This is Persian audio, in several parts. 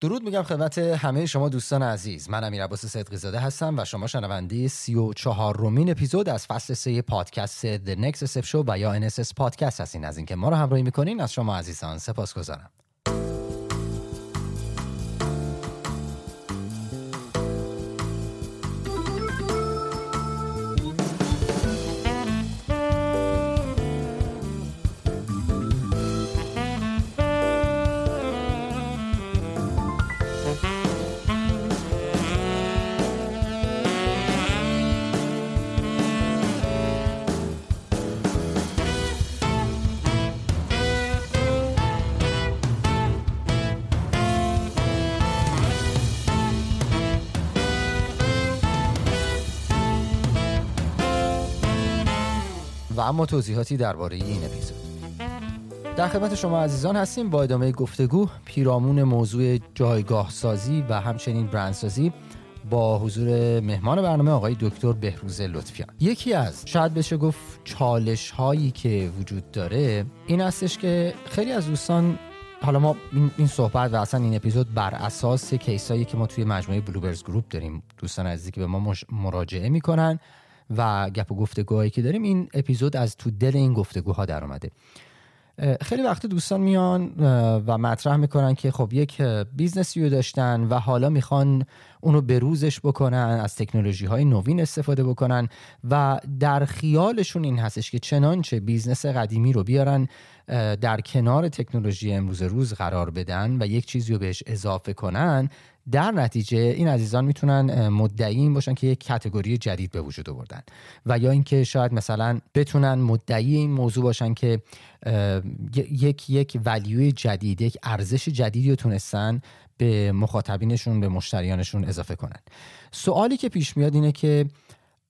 درود میگم خدمت همه شما دوستان عزیز. من امیر عباس صدقی زاده هستم و شما شنونده سی و چهار رومین اپیزود از فصل سه پادکست The Next Step Show و یا NSS پادکست هستین. از اینکه ما رو همراهی می‌کنین از شما عزیزان سپاس اما توضیحاتی درباره این اپیزود. در خدمت شما عزیزان هستیم با ادامه گفتگو پیرامون موضوع جایگاه سازی و همچنین برندسازی با حضور مهمان برنامه آقای دکتر بهروز لطفیان. یکی از شاید بشه گفت چالش هایی که وجود داره این هستش که خیلی از دوستان حالا ما این صحبت و اصلا این اپیزود بر اساس کیسایی که ما توی مجموعه بلوبرز گروپ داریم دوستان عزیزی که به ما مراجعه می‌کنن و گپ و گفتگوهایی که داریم این اپیزود از تو دل این گفتگوها در اومده. خیلی وقتا دوستان میان و مطرح می‌کنن که خب یک business ی رو داشتن و حالا می‌خوان اونو به‌روزش بکنن از تکنولوژی های نوین استفاده بکنن و در خیالشون این هستش که چنانچه business قدیمی رو بیارن در کنار تکنولوژی امروز روز قرار بدن و یک چیزی رو بهش اضافه کنن در نتیجه این عزیزان می‌تونن مدعی این باشن که یک کتگوری جدید به وجود آوردن. و یا اینکه شاید مثلا بتونن مدعی این موضوع باشن که یک یک ولیوی جدید یک ارزش جدیدی رو تونستن به مخاطبینشون به مشتریانشون اضافه کنن. سوالی که پیش میاد اینه که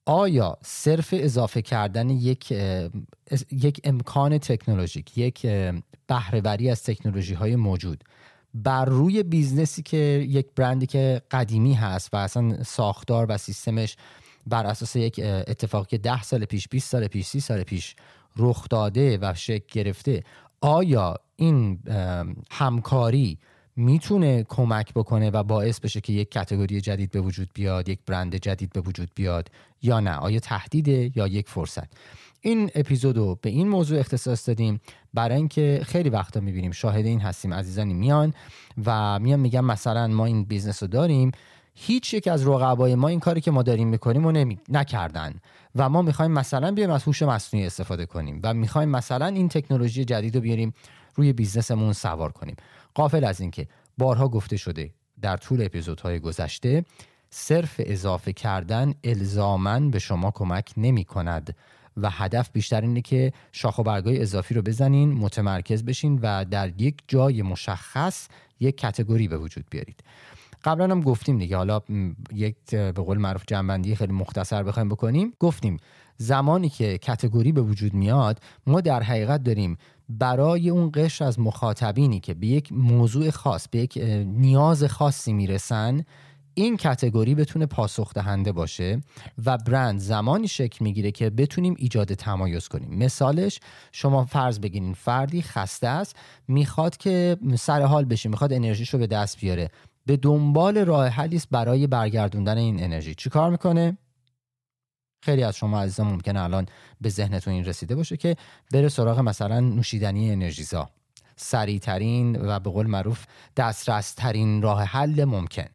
آیا صرف اضافه کردن یک یک امکان تکنولوژیک یک بهره‌وری از تکنولوژی های موجود بر روی business ی که یک برندی که قدیمی هست و اصلا ساختار و سیستمش بر اساس یک اتفاقی که ده سال پیش 20 سال پیش 30 سال پیش رخ داده و شکل گرفته آیا این همکاری می‌تونه کمک بکنه و باعث بشه که یک category جدید به وجود بیاد یک برند جدید به وجود بیاد یا نه؟ آیا تهدیده یا یک فرصت؟ این اپیزود رو به این موضوع اختصاص دادیم. برای اینکه خیلی وقتا می‌بینیم شاهد این هستیم عزیزانی میان و میان میگن مثلا ما این business رو داریم. هیچ یک از رقبای ما این کاری که ما داریم می‌کنیم و نمی... نکردن و ما می‌خوایم مثلا بیایم از هوش مصنوعی استفاده کنیم و می‌خوایم مثلا این تکنولوژی جدید رو بیاریم روی business مون سوار کنیم. غافل از اینکه بارها گفته شده در طول اپیزودهای گذشته صرف اضافه کردن الزاماً به شما کمک نمی کند و هدف بیشتر اینه که شاخ و برگای اضافی رو بزنین متمرکز بشین و در یک جای مشخص یک کتگوری به وجود بیارید. قبلا هم گفتیم دیگه حالا یک به قول معروف جنبندی خیلی مختصر بخوایم بکنیم. گفتیم زمانی که کتگوری به وجود میاد ما در حقیقت داریم برای اون قشر از مخاطبینی که به یک موضوع خاص به یک نیاز خاصی می‌رسن این کتگوری بتونه پاسخ دهنده باشه و برند زمانی شکل می‌گیره که بتونیم ایجاد تمایز کنیم. مثالش شما فرض بگیرین فردی خسته است می‌خواد که سر حال بشه می‌خواد انرژیش رو به دست بیاره. به دنبال راه حلی است برای برگردوندن این انرژی. چیکار می‌کنه؟ خیلی از شما عزیزان ممکنه الان به ذهنتون این رسیده باشه که بره سراغ مثلا نوشیدنی انرژیزا. سریعترین و به قول معروف دسترس ترین راه حل ممکن.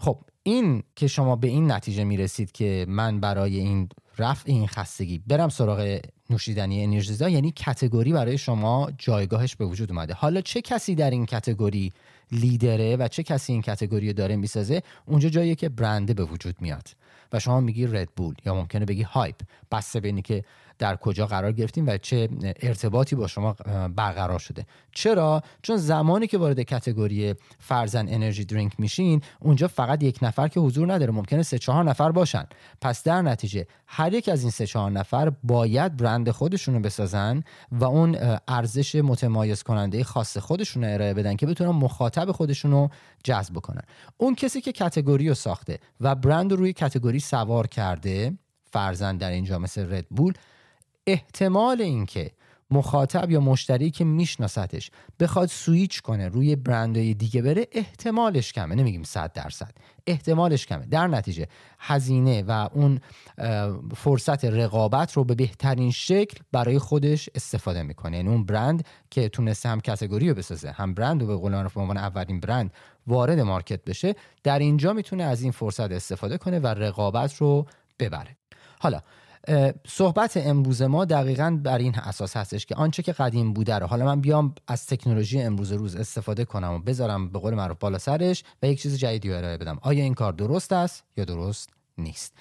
خب این که شما به این نتیجه می‌رسید که من برای این رفع این خستگی برم سراغ نوشیدنی انرژیزا یعنی کتگوری برای شما جایگاهش به وجود اومده. حالا چه کسی در این کتگوری لیدره و چه کسی این کتگوری داره می‌سازه؟ اونجا جاییه که برنده به وجود میاد. و شما میگی ردبول یا ممکنه بگی هایپ بسته بینی که در کجا قرار گرفتیم و چه ارتباطی با شما برقرار شده. چرا؟ چون زمانی که وارد کتگوری فرزن انرژی درینک میشین اونجا فقط یک نفر که حضور نداره ممکنه سه چهار نفر باشن. پس در نتیجه هر یک از این سه چهار نفر باید برند خودشون رو بسازن و اون ارزش متمایز کننده خاص خودشون رو ارائه بدن که بتونن مخاطب خودشون رو جذب کنن اون کسی که کتگوری رو ساخته و برند رو روی کتگوری سوار کرده فرزن در اینجا مثل ردبول احتمال اینکه مخاطب یا مشتری که میشناستش بخواد سویچ کنه روی برندهای دیگه بره احتمالش کمه. نمیگیم صد درصد. احتمالش کمه. در نتیجه هزینه و اون فرصت رقابت رو به بهترین شکل برای خودش استفاده می‌کنه. یعنی اون برند که تونسته هم کتگوری رو بسازه هم برند رو به قول به عنوان اولین برند وارد مارکت بشه در اینجا می‌تونه از این فرصت استفاده کنه و رقابت رو ببره. حالا صحبت امروز ما دقیقا بر این اساس هستش که آنچه که قدیم بوده رو حالا من بیام از تکنولوژی امروز روز استفاده کنم و بذارم به قول معروف بالا سرش و یک چیز جدیدی رو ارائه بدم. آیا این کار درست است یا درست نیست؟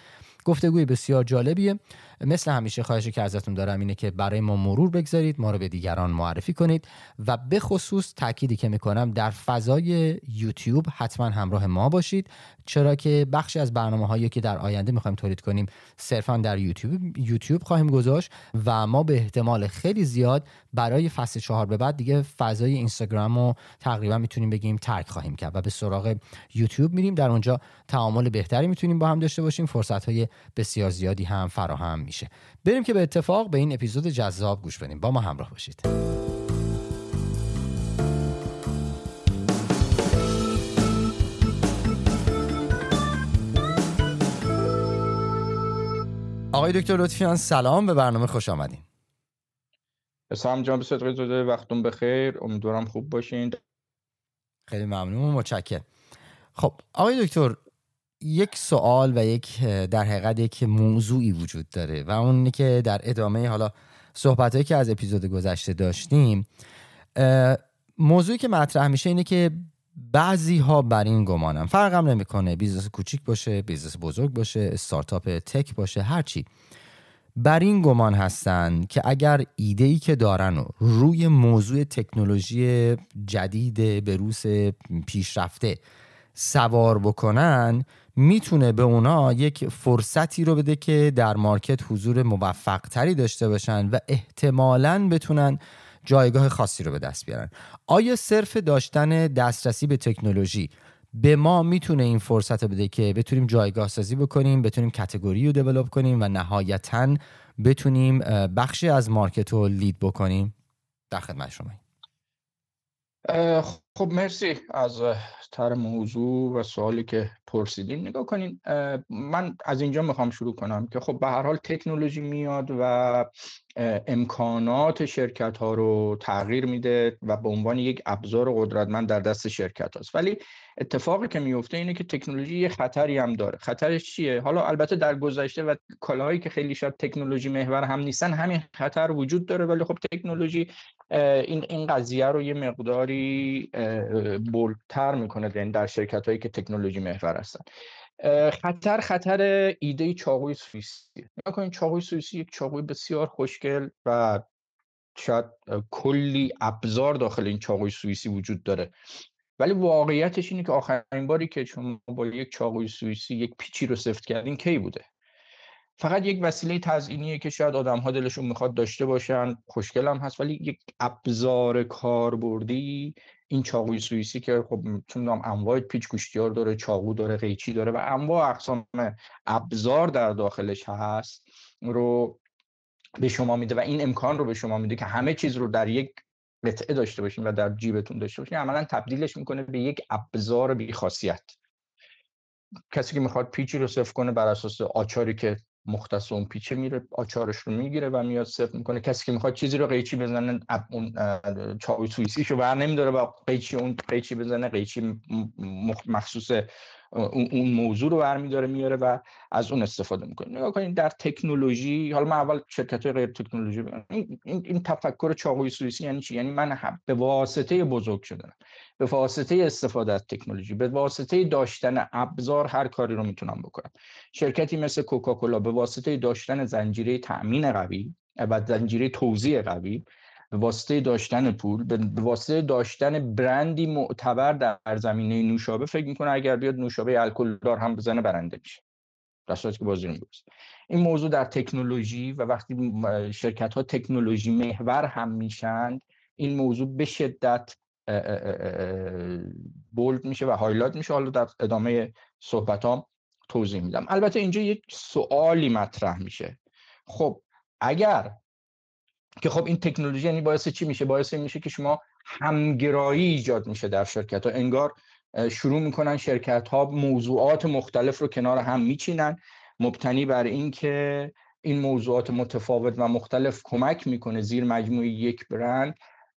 گفتگوی بسیار جالبیه. مثل همیشه خواهشی که ازتون دارم اینه که برای ما مرور بگذارید ما رو به دیگران معرفی کنید و به خصوص تأکیدی که می‌کنم در فضای یوتیوب حتما همراه ما باشید. چرا که بخشی از برنامه هایی که در آینده می‌خوایم تولید کنیم صرفا در یوتیوب یوتیوب خواهیم گذاشت و ما به احتمال خیلی زیاد برای فصل چهار به بعد دیگه فضای اینستاگرام رو تقریبا می‌تونیم بگیم ترک خواهیم کرد و به سراغ یوتیوب میریم. در اونجا تعامل بهتری می‌تونیم با هم داشته باشیم. فرصت های بسیار زیادی هم فراهم میشه. بریم که به اتفاق به این اپیزود جذاب گوش بدیم. با ما همراه باشید. آقای دکتر لطفیان سلام به برنامه خوش آمدین. سلام جان به زوده وقتون بخیر. امیدوارم خوب باشین. خیلی ممنون متشکرم. خب آقای دکتر یک سوال و یک در حقیقت یک موضوعی وجود داره و اون که در ادامه حالا صحبت که از اپیزود گذشته داشتیم موضوعی که مطرح میشه اینه که بعضی ها بر این گمانن فرقم نمی‌کنه business کوچیک باشه business بزرگ باشه استارتاپ تک باشه هرچی بر این گمان هستن که اگر ایده ای که دارن و روی موضوع تکنولوژی جدید به روز پیشرفته سوار بکنن می‌تونه به اونا یک فرصتی رو بده که در مارکت حضور موفق تری داشته باشن و احتمالا بتونن جایگاه خاصی رو به دست بیارن. آیا صرف داشتن دسترسی به تکنولوژی به ما می‌تونه این فرصت رو بده که بتونیم جایگاه سازی بکنیم بتونیم کتگوری رو دیولپ کنیم و نهایتا بتونیم بخشی از مارکت رو لید بکنیم؟ در خدمت شما. خب مرسی از تر موضوع و سوالی که پرسیدین. نگاه کنین من از اینجا می‌خوام شروع کنم که خب به هر حال تکنولوژی میاد و امکانات شرکت ها رو تغییر میده و به عنوان یک ابزار قدرتمند در دست شرکت هاست. ولی اتفاقی که میفته اینه که تکنولوژی یه خطری هم داره. خطرش چیه؟ حالا البته در گذشته و کالاهایی که خیلی شاید تکنولوژی محور هم نیستن همین خطر وجود داره. ولی خب تکنولوژی این این قضیه رو یه مقداری بولتر می‌کنه یعنی در شرکت هایی که تکنولوژی محور هستن. خطر خطر ایده چاقوی سوئیسی. نگاه کنید چاقوی سوئیسی یک چاقوی بسیار خوشگل و شاید کلی ابزار داخل این چاقوی سوئیسی وجود داره. ولی واقعیتش اینه که آخرین باری که شما با یک چاقوی سوئیسی یک پیچی رو سفت کردین کی بوده؟ فقط یک وسیله تزئینیه که شاید آدم ها دلشون می‌خواد داشته باشن خوشگل هم هست ولی یک ابزار کاربردی این چاقوی سوئیسی که خب چون انواع پیچ گوشتیار داره چاقو داره قیچی داره و انواع اقسام ابزار در داخلش هست رو به شما میده و این امکان رو به شما میده که همه چیز رو در یک قطعه داشته باشین و در جیبتون داشته باشین. عملا تبدیلش می‌کنه به یک ابزار بی خاصیت کسی که می‌خواد پیچی رو صفر کنه بر اساس آچاری که مختص اون پیچه میره آچارش رو می‌گیره و میاد صفر می‌کنه. کسی که می‌خواد چیزی رو قیچی بزنه اون چاوی سوئیسیشو بر نمیداره و قیچی اون قیچی بزنه قیچی مخصوص اون موضوع رو برمیداره میاره و از اون استفاده می‌کنه. نگاه کنید در تکنولوژی حالا من اول شرکت های غیر تکنولوژی این, این, این تفکر چاقوی سوئیسی یعنی چی؟ یعنی من به واسطه بزرگ شدن به واسطه استفاده از تکنولوژی به واسطه داشتن ابزار هر کاری رو می‌تونم بکنم. شرکتی مثل کوکاکولا به واسطه داشتن زنجیره تأمین قوی و زنجیره توزیع قوی به واسطه داشتن پول به واسطه داشتن برندی معتبر در زمینه نوشابه فکر می‌کنه اگر بیاد نوشابه الکل دار هم بزنه برنده میشه. در که بازی این موضوع در تکنولوژی و وقتی شرکت ها تکنولوژی محور هم میشند این موضوع به شدت bold میشه و highlight میشه. حالا در ادامه صحبت ها توضیح میدم. البته اینجا یک سوالی مطرح میشه. خب اگر که خب این تکنولوژی یعنی باعث چی میشه؟ باعث میشه که شما همگرایی ایجاد میشه در شرکت ها. انگار شروع می‌کنن شرکت ها موضوعات مختلف رو کنار هم میچینن. مبتنی بر اینکه این موضوعات متفاوت و مختلف کمک می‌کنه زیر مجموعه یک برند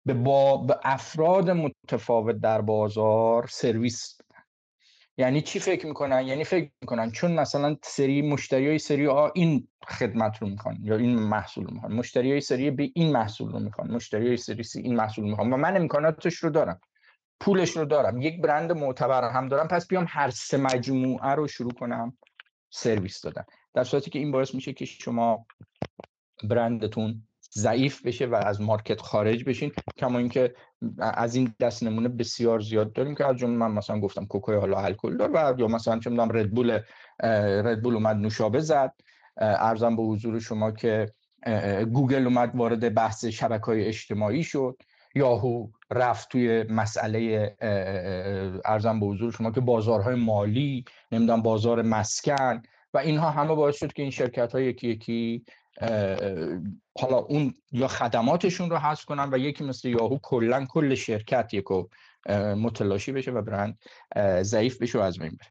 به, با... به افراد متفاوت در بازار سرویس یعنی چی فکر می‌کنن؟ یعنی فکر می‌کنن چون مثلا سری مشتری های سری آ این خدمت رو می‌خوان یا این محصول رو می‌خوان. مشتری های سری B این محصول رو می‌خوان. مشتری های سری C این محصول رو می‌خوان. و من امکاناتش رو دارم. پولش رو دارم. یک برند معتبر هم دارم. پس بیام هر سه مجموعه رو شروع کنم سرویس دادن. در صورتی که این باعث میشه که شما برندتون ضعیف بشه و از market خارج بشین. کما اینکه از این دست نمونه بسیار زیاد داریم که از جمله من مثلا گفتم کوکای حالا الکل دار و یا مثلا چه می‌دونم ردبول ردبول اومد نوشابه زد. عرضم به حضور شما که گوگل اومد وارد بحث شبکه های اجتماعی شد. یاهو رفت توی مسئله ارزم به حضور شما که بازارهای مالی نمی‌دونم بازار مسکن و اینها همه باعث شد که این شرکت های یکی یکی حالا اون یا خدماتشون رو حذف کنن و یکی مثل یاهو کلا کل شرکت یکو متلاشی بشه و برند ضعیف بشه و از بین بره.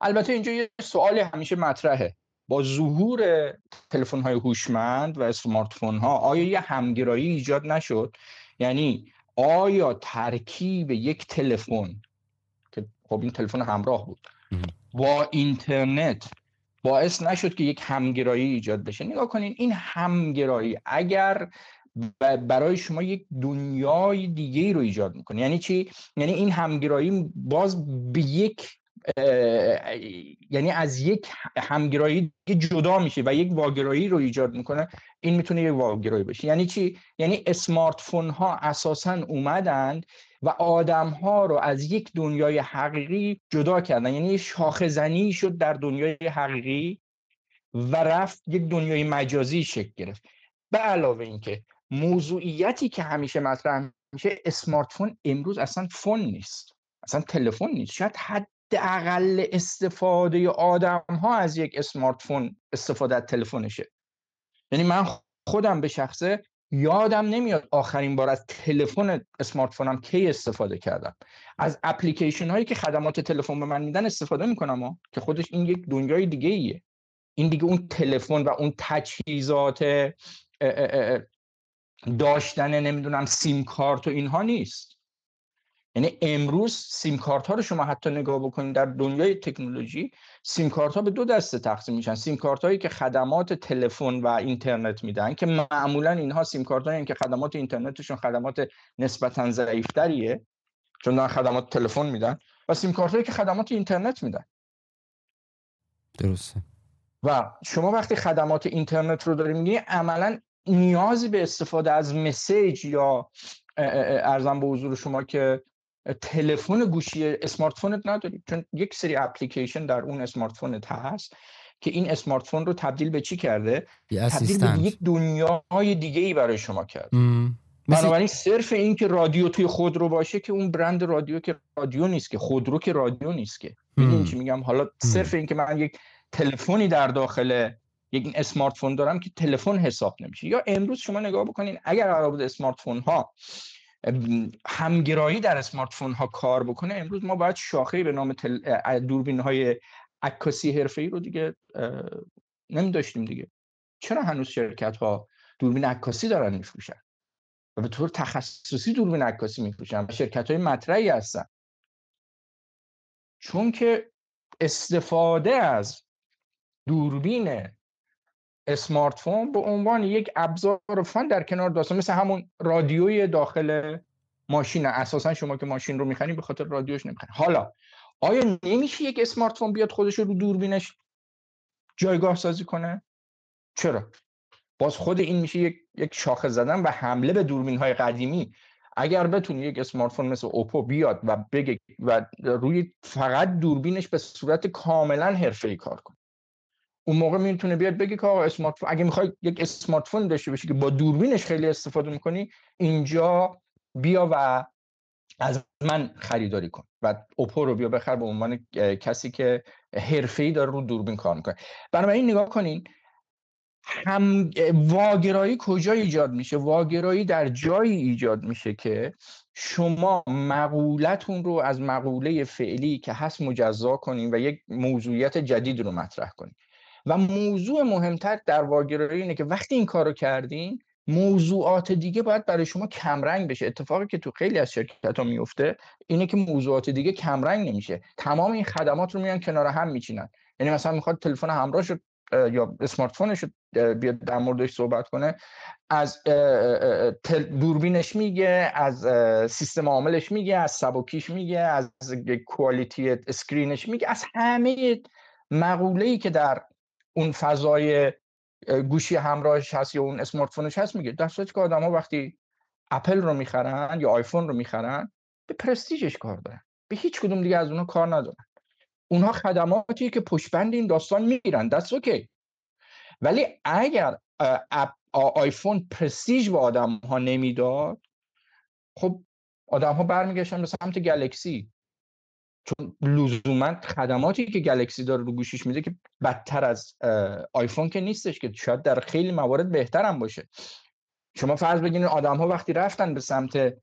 البته اینجا یه سوال همیشه مطرحه. با ظهور تلفن های هوشمند و اسمارت فون ها آیا یه همگرایی ایجاد نشد؟ یعنی آیا ترکیب یک تلفن که خب این تلفن همراه بود با اینترنت باعث نشد که یک همگرایی ایجاد بشه. نگاه کنین این همگرایی اگر برای شما یک دنیای دیگه رو ایجاد می‌کنه. یعنی چی؟ یعنی این همگرایی باز به یک یعنی از یک همگرایی جدا میشه و یک واگرایی رو ایجاد می‌کنه این می‌تونه یک واگرایی بشه. یعنی چی؟ یعنی smartphone ها اساسا اومدند و آدم ها رو از یک دنیای حقیقی جدا کردن. یعنی شاخه زنی شد در دنیای حقیقی و رفت یک دنیای مجازی شکل گرفت. به علاوه اینکه موضوعیتی که همیشه مطرح میشه smartphone امروز اصلا phone نیست. اصلا تلفن نیست. شاید حد اقل استفاده آدم ها از یک smartphone استفاده از تلفنشه. یعنی من خودم به شخصه یادم نمیاد آخرین بار از تلفن اسمارت فونم کی استفاده کردم. از اپلیکیشن هایی که خدمات تلفن به من میدن استفاده می‌کنم ها. که خودش این یک دنیای دیگه ایه این دیگه اون تلفن و اون تجهیزات داشتن نمی‌دونم سیم کارت و اینها نیست. یعنی امروز سیم کارت ها رو شما حتی نگاه بکنید در دنیای تکنولوژی سیم کارت ها به دو دسته تقسیم میشن. سیم کارت هایی که خدمات تلفن و اینترنت میدن که معمولا اینها سیم کارت هایی که خدمات اینترنتشون خدمات نسبتا ضعیفتریه چون دارن خدمات تلفن میدن و سیم کارت هایی که خدمات اینترنت میدن. درسته. و شما وقتی خدمات اینترنت رو داریم میگی عملا نیازی به استفاده از مسیج یا ارزم به حضور شما که تلفن گوشی smartphone ت نداری چون یک سری اپلیکیشن در اون smartphone ت هست که این smartphone رو تبدیل به چی کرده؟ تبدیل به یک دنیای دیگه ای برای شما کرد بنابراین صرف این که رادیو توی خودرو باشه که اون برند رادیو که رادیو نیست که خودرو که رادیو نیست که. می‌دونی چی میگم؟ حالا صرف این که من یک تلفنی در داخل یک smartphone دارم که تلفن حساب نمیشه. یا امروز شما نگاه بکنین اگر قرار بود smartphone ها همگرایی در اسمارت فون ها کار بکنه امروز ما باید شاخه به نام تل... دوربین های عکاسی حرفه ای رو دیگه نمی داشتیم دیگه. چرا هنوز شرکت ها دوربین عکاسی دارن میفروشن؟ و به طور تخصصی دوربین عکاسی میفروشن و شرکت های مطرحی هستن. چون که استفاده از دوربین اسمارت فون به عنوان یک ابزار فن در کنار داستان مثل همون رادیوی داخل ماشین. اساسا شما که ماشین رو می‌خرین به خاطر رادیوش نمی‌خرین حالا آیا نمیشه یک smartphone بیاد خودش رو دوربینش جایگاه سازی کنه؟ چرا؟ باز خود این میشه یک یک شاخه زدن و حمله به دوربین های قدیمی. اگر بتونی یک smartphone مثل اوپو بیاد و بگه و روی فقط دوربینش به صورت کاملا حرفه‌ای کار کنه. اون موقع می‌تونه بیاد بگه که آقا smartphone اگه می‌خوای یک smartphone داشته باشی که با دوربینش خیلی استفاده می‌کنی اینجا بیا و از من خریداری کن و اوپو رو بیا بخر به عنوان کسی که ای داره رو دوربین کار می‌کنه. بنابراین نگاه کنین هم واگرایی کجا ایجاد میشه؟ واگرایی در جایی ایجاد میشه که شما مقولتون رو از مقوله فعلی که هست مجزا کنین و یک موضوعیت جدید رو مطرح کنین. و موضوع مهمتر در واگرایی اینه که وقتی این کارو کردین موضوعات دیگه باید برای شما کمرنگ بشه. اتفاقی که تو خیلی از شرکت ها میفته اینه که موضوعات دیگه کمرنگ نمیشه. تمام این خدمات رو میان کنار هم میچینن. یعنی مثلا می‌خواد تلفن همراه شد یا smartphone ش بیاد در موردش صحبت کنه از دوربینش میگه از سیستم عاملش میگه از سبکیش میگه از quality screen ش میگه از همه مقوله ای که در اون فضای گوشی همراهش هست یا اون smartphone ش هست میگه در صورتی که آدم ها وقتی اپل رو می‌خرن یا آیفون رو می‌خرن به پرستیجش کار دارن. به هیچ کدوم دیگه از اونها کار ندارن. اونها خدماتی که پشتبند این داستان می‌گیرن. درست OK ولی اگر آیفون پرستیج به آدم ها نمی‌داد خب آدم ها برمیگشتن به سمت گلکسی چون لزوما خدماتی که گلکسی داره رو گوشیش میده که بدتر از آیفون که نیستش که شاید در خیلی موارد بهتر هم باشه. شما فرض بگیرید آدم ها وقتی رفتن به سمت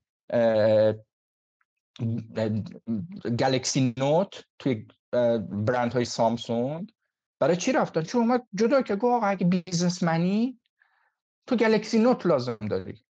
گلکسی نوت توی برند های سامسونگ برای چی رفتن؟ چون اومد جدا که گفت اگه بیزنسمنی تو گلکسی نوت لازم داری.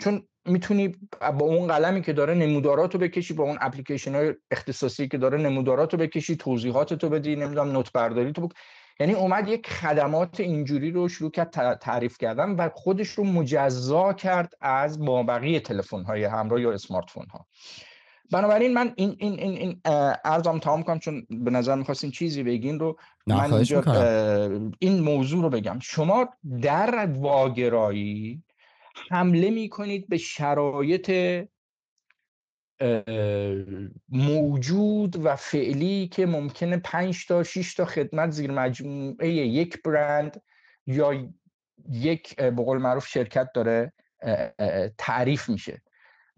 چون می‌تونی با اون قلمی که داره نموداراتو بکشی با اون اپلیکیشن های اختصاصی که داره نموداراتو بکشی توضیحاتتو بدی نمی‌دونم نوت برداری تو بک... یعنی اومد یک خدمات اینجوری رو شروع کرد تعریف کردن و خودش رو مجزا کرد از با بقیه تلفن های همراه یا اسمارت فون ها بنابراین من این این این این ارزم تمام کنم چون به نظر می‌خواستین چیزی بگین رو من اینجا این موضوع رو بگم. شما در واگرایی حمله می‌کنید به شرایط موجود و فعلی که ممکنه 5 تا 6 تا خدمت زیر مجموعه یک برند یا یک به قول معروف شرکت داره تعریف میشه.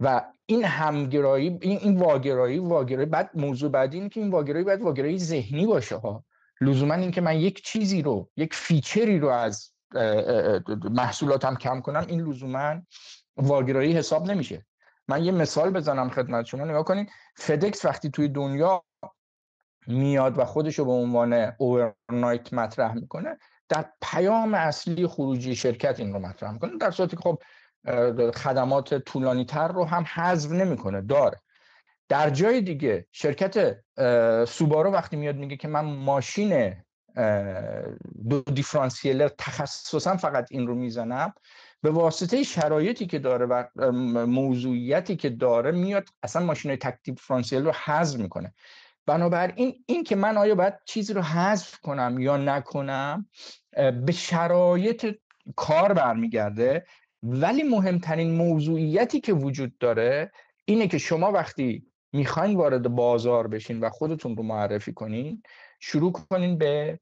و این همگرایی این این واگرایی واگرایی بعد موضوع بعدی اینه که این واگرایی باید واگرایی ذهنی باشه ها. لزوما اینکه من یک چیزی رو یک فیچری رو از محصولاتم کم کنم این لزوما واگرایی حساب نمیشه. من یه مثال بزنم خدمت شما نگاه کنید فدکس وقتی توی دنیا میاد و خودش رو به عنوان اوورنایت مطرح می‌کنه در پیام اصلی خروجی شرکت این رو مطرح می‌کنه در صورتی که خب خدمات طولانی تر رو هم حذف نمی‌کنه داره. در جای دیگه شرکت سوبارو وقتی میاد میگه که من ماشین دو دیفرانسیلر تخصصا فقط این رو می‌زنم. به واسطه شرایطی که داره و موضوعیتی که داره میاد اصلا ماشین تک دیفرانسیلر رو حذف می‌کنه. بنابراین این که من آیا باید چیزی رو حذف کنم یا نکنم به شرایط کار برمیگرده. ولی مهمترین موضوعیتی که وجود داره اینه که شما وقتی می‌خواین وارد بازار بشین و خودتون رو معرفی کنین شروع کنین به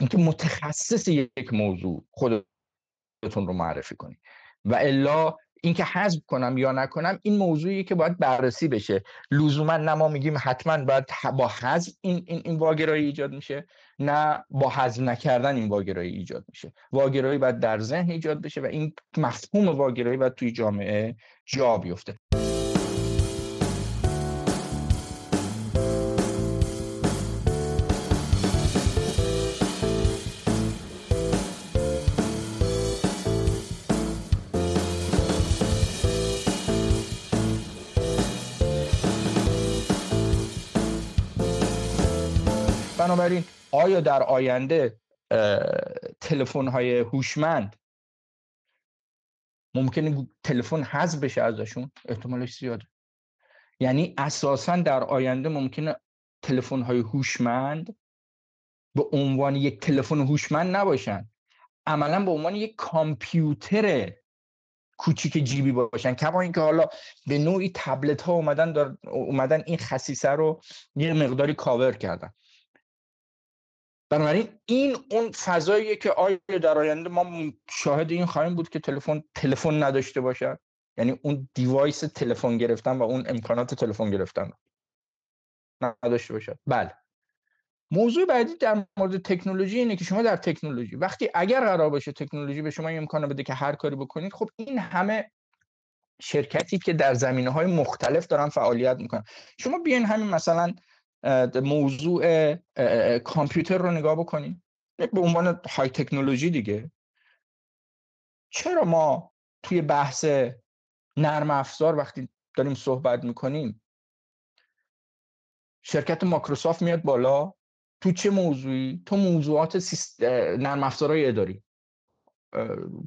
اینکه متخصص یک موضوع خودتون رو معرفی کنین و الا اینکه حذف کنم یا نکنم این موضوعی که باید بررسی بشه. لزوما نه ما میگیم حتما باید با حذف این این این واگرایی ایجاد میشه نه با حذف نکردن این واگرایی ایجاد میشه. واگرایی باید در ذهن ایجاد بشه و این مفهوم واگرایی باید توی جامعه جا بیفته. بنابراین آیا در آینده تلفن های هوشمند ممکنه تلفن حذف بشه ازشون؟ احتمالش زیاده. یعنی اساسا در آینده ممکنه تلفن های هوشمند به عنوان یک تلفن هوشمند نباشن. عملا به عنوان یک کامپیوتر کوچیک جیبی باشن. کما اینکه حالا به نوعی تبلت ها اومدن اومدن این خصیصه رو یه مقداری کاور کردن. بنابراین این اون فضاییه که آیا در آینده ما شاهد این خواهیم بود که تلفن تلفن نداشته باشد یعنی اون دیوایس تلفن گرفتن و اون امکانات تلفن گرفتن نداشته باشد بله. موضوع بعدی در مورد تکنولوژی اینه که شما در تکنولوژی وقتی اگر قرار باشه تکنولوژی به شما امکان بده که هر کاری بکنید خب این همه شرکتی که در زمینه های مختلف دارن فعالیت می‌کنن. شما بیاین همین مثلا موضوع کامپیوتر رو نگاه بکنید به عنوان های تکنولوژی دیگه. چرا ما توی بحث نرم افزار وقتی داریم صحبت می‌کنیم شرکت مایکروسافت میاد بالا؟ تو چه موضوعی؟ تو موضوعات نرم افزارهای اداری.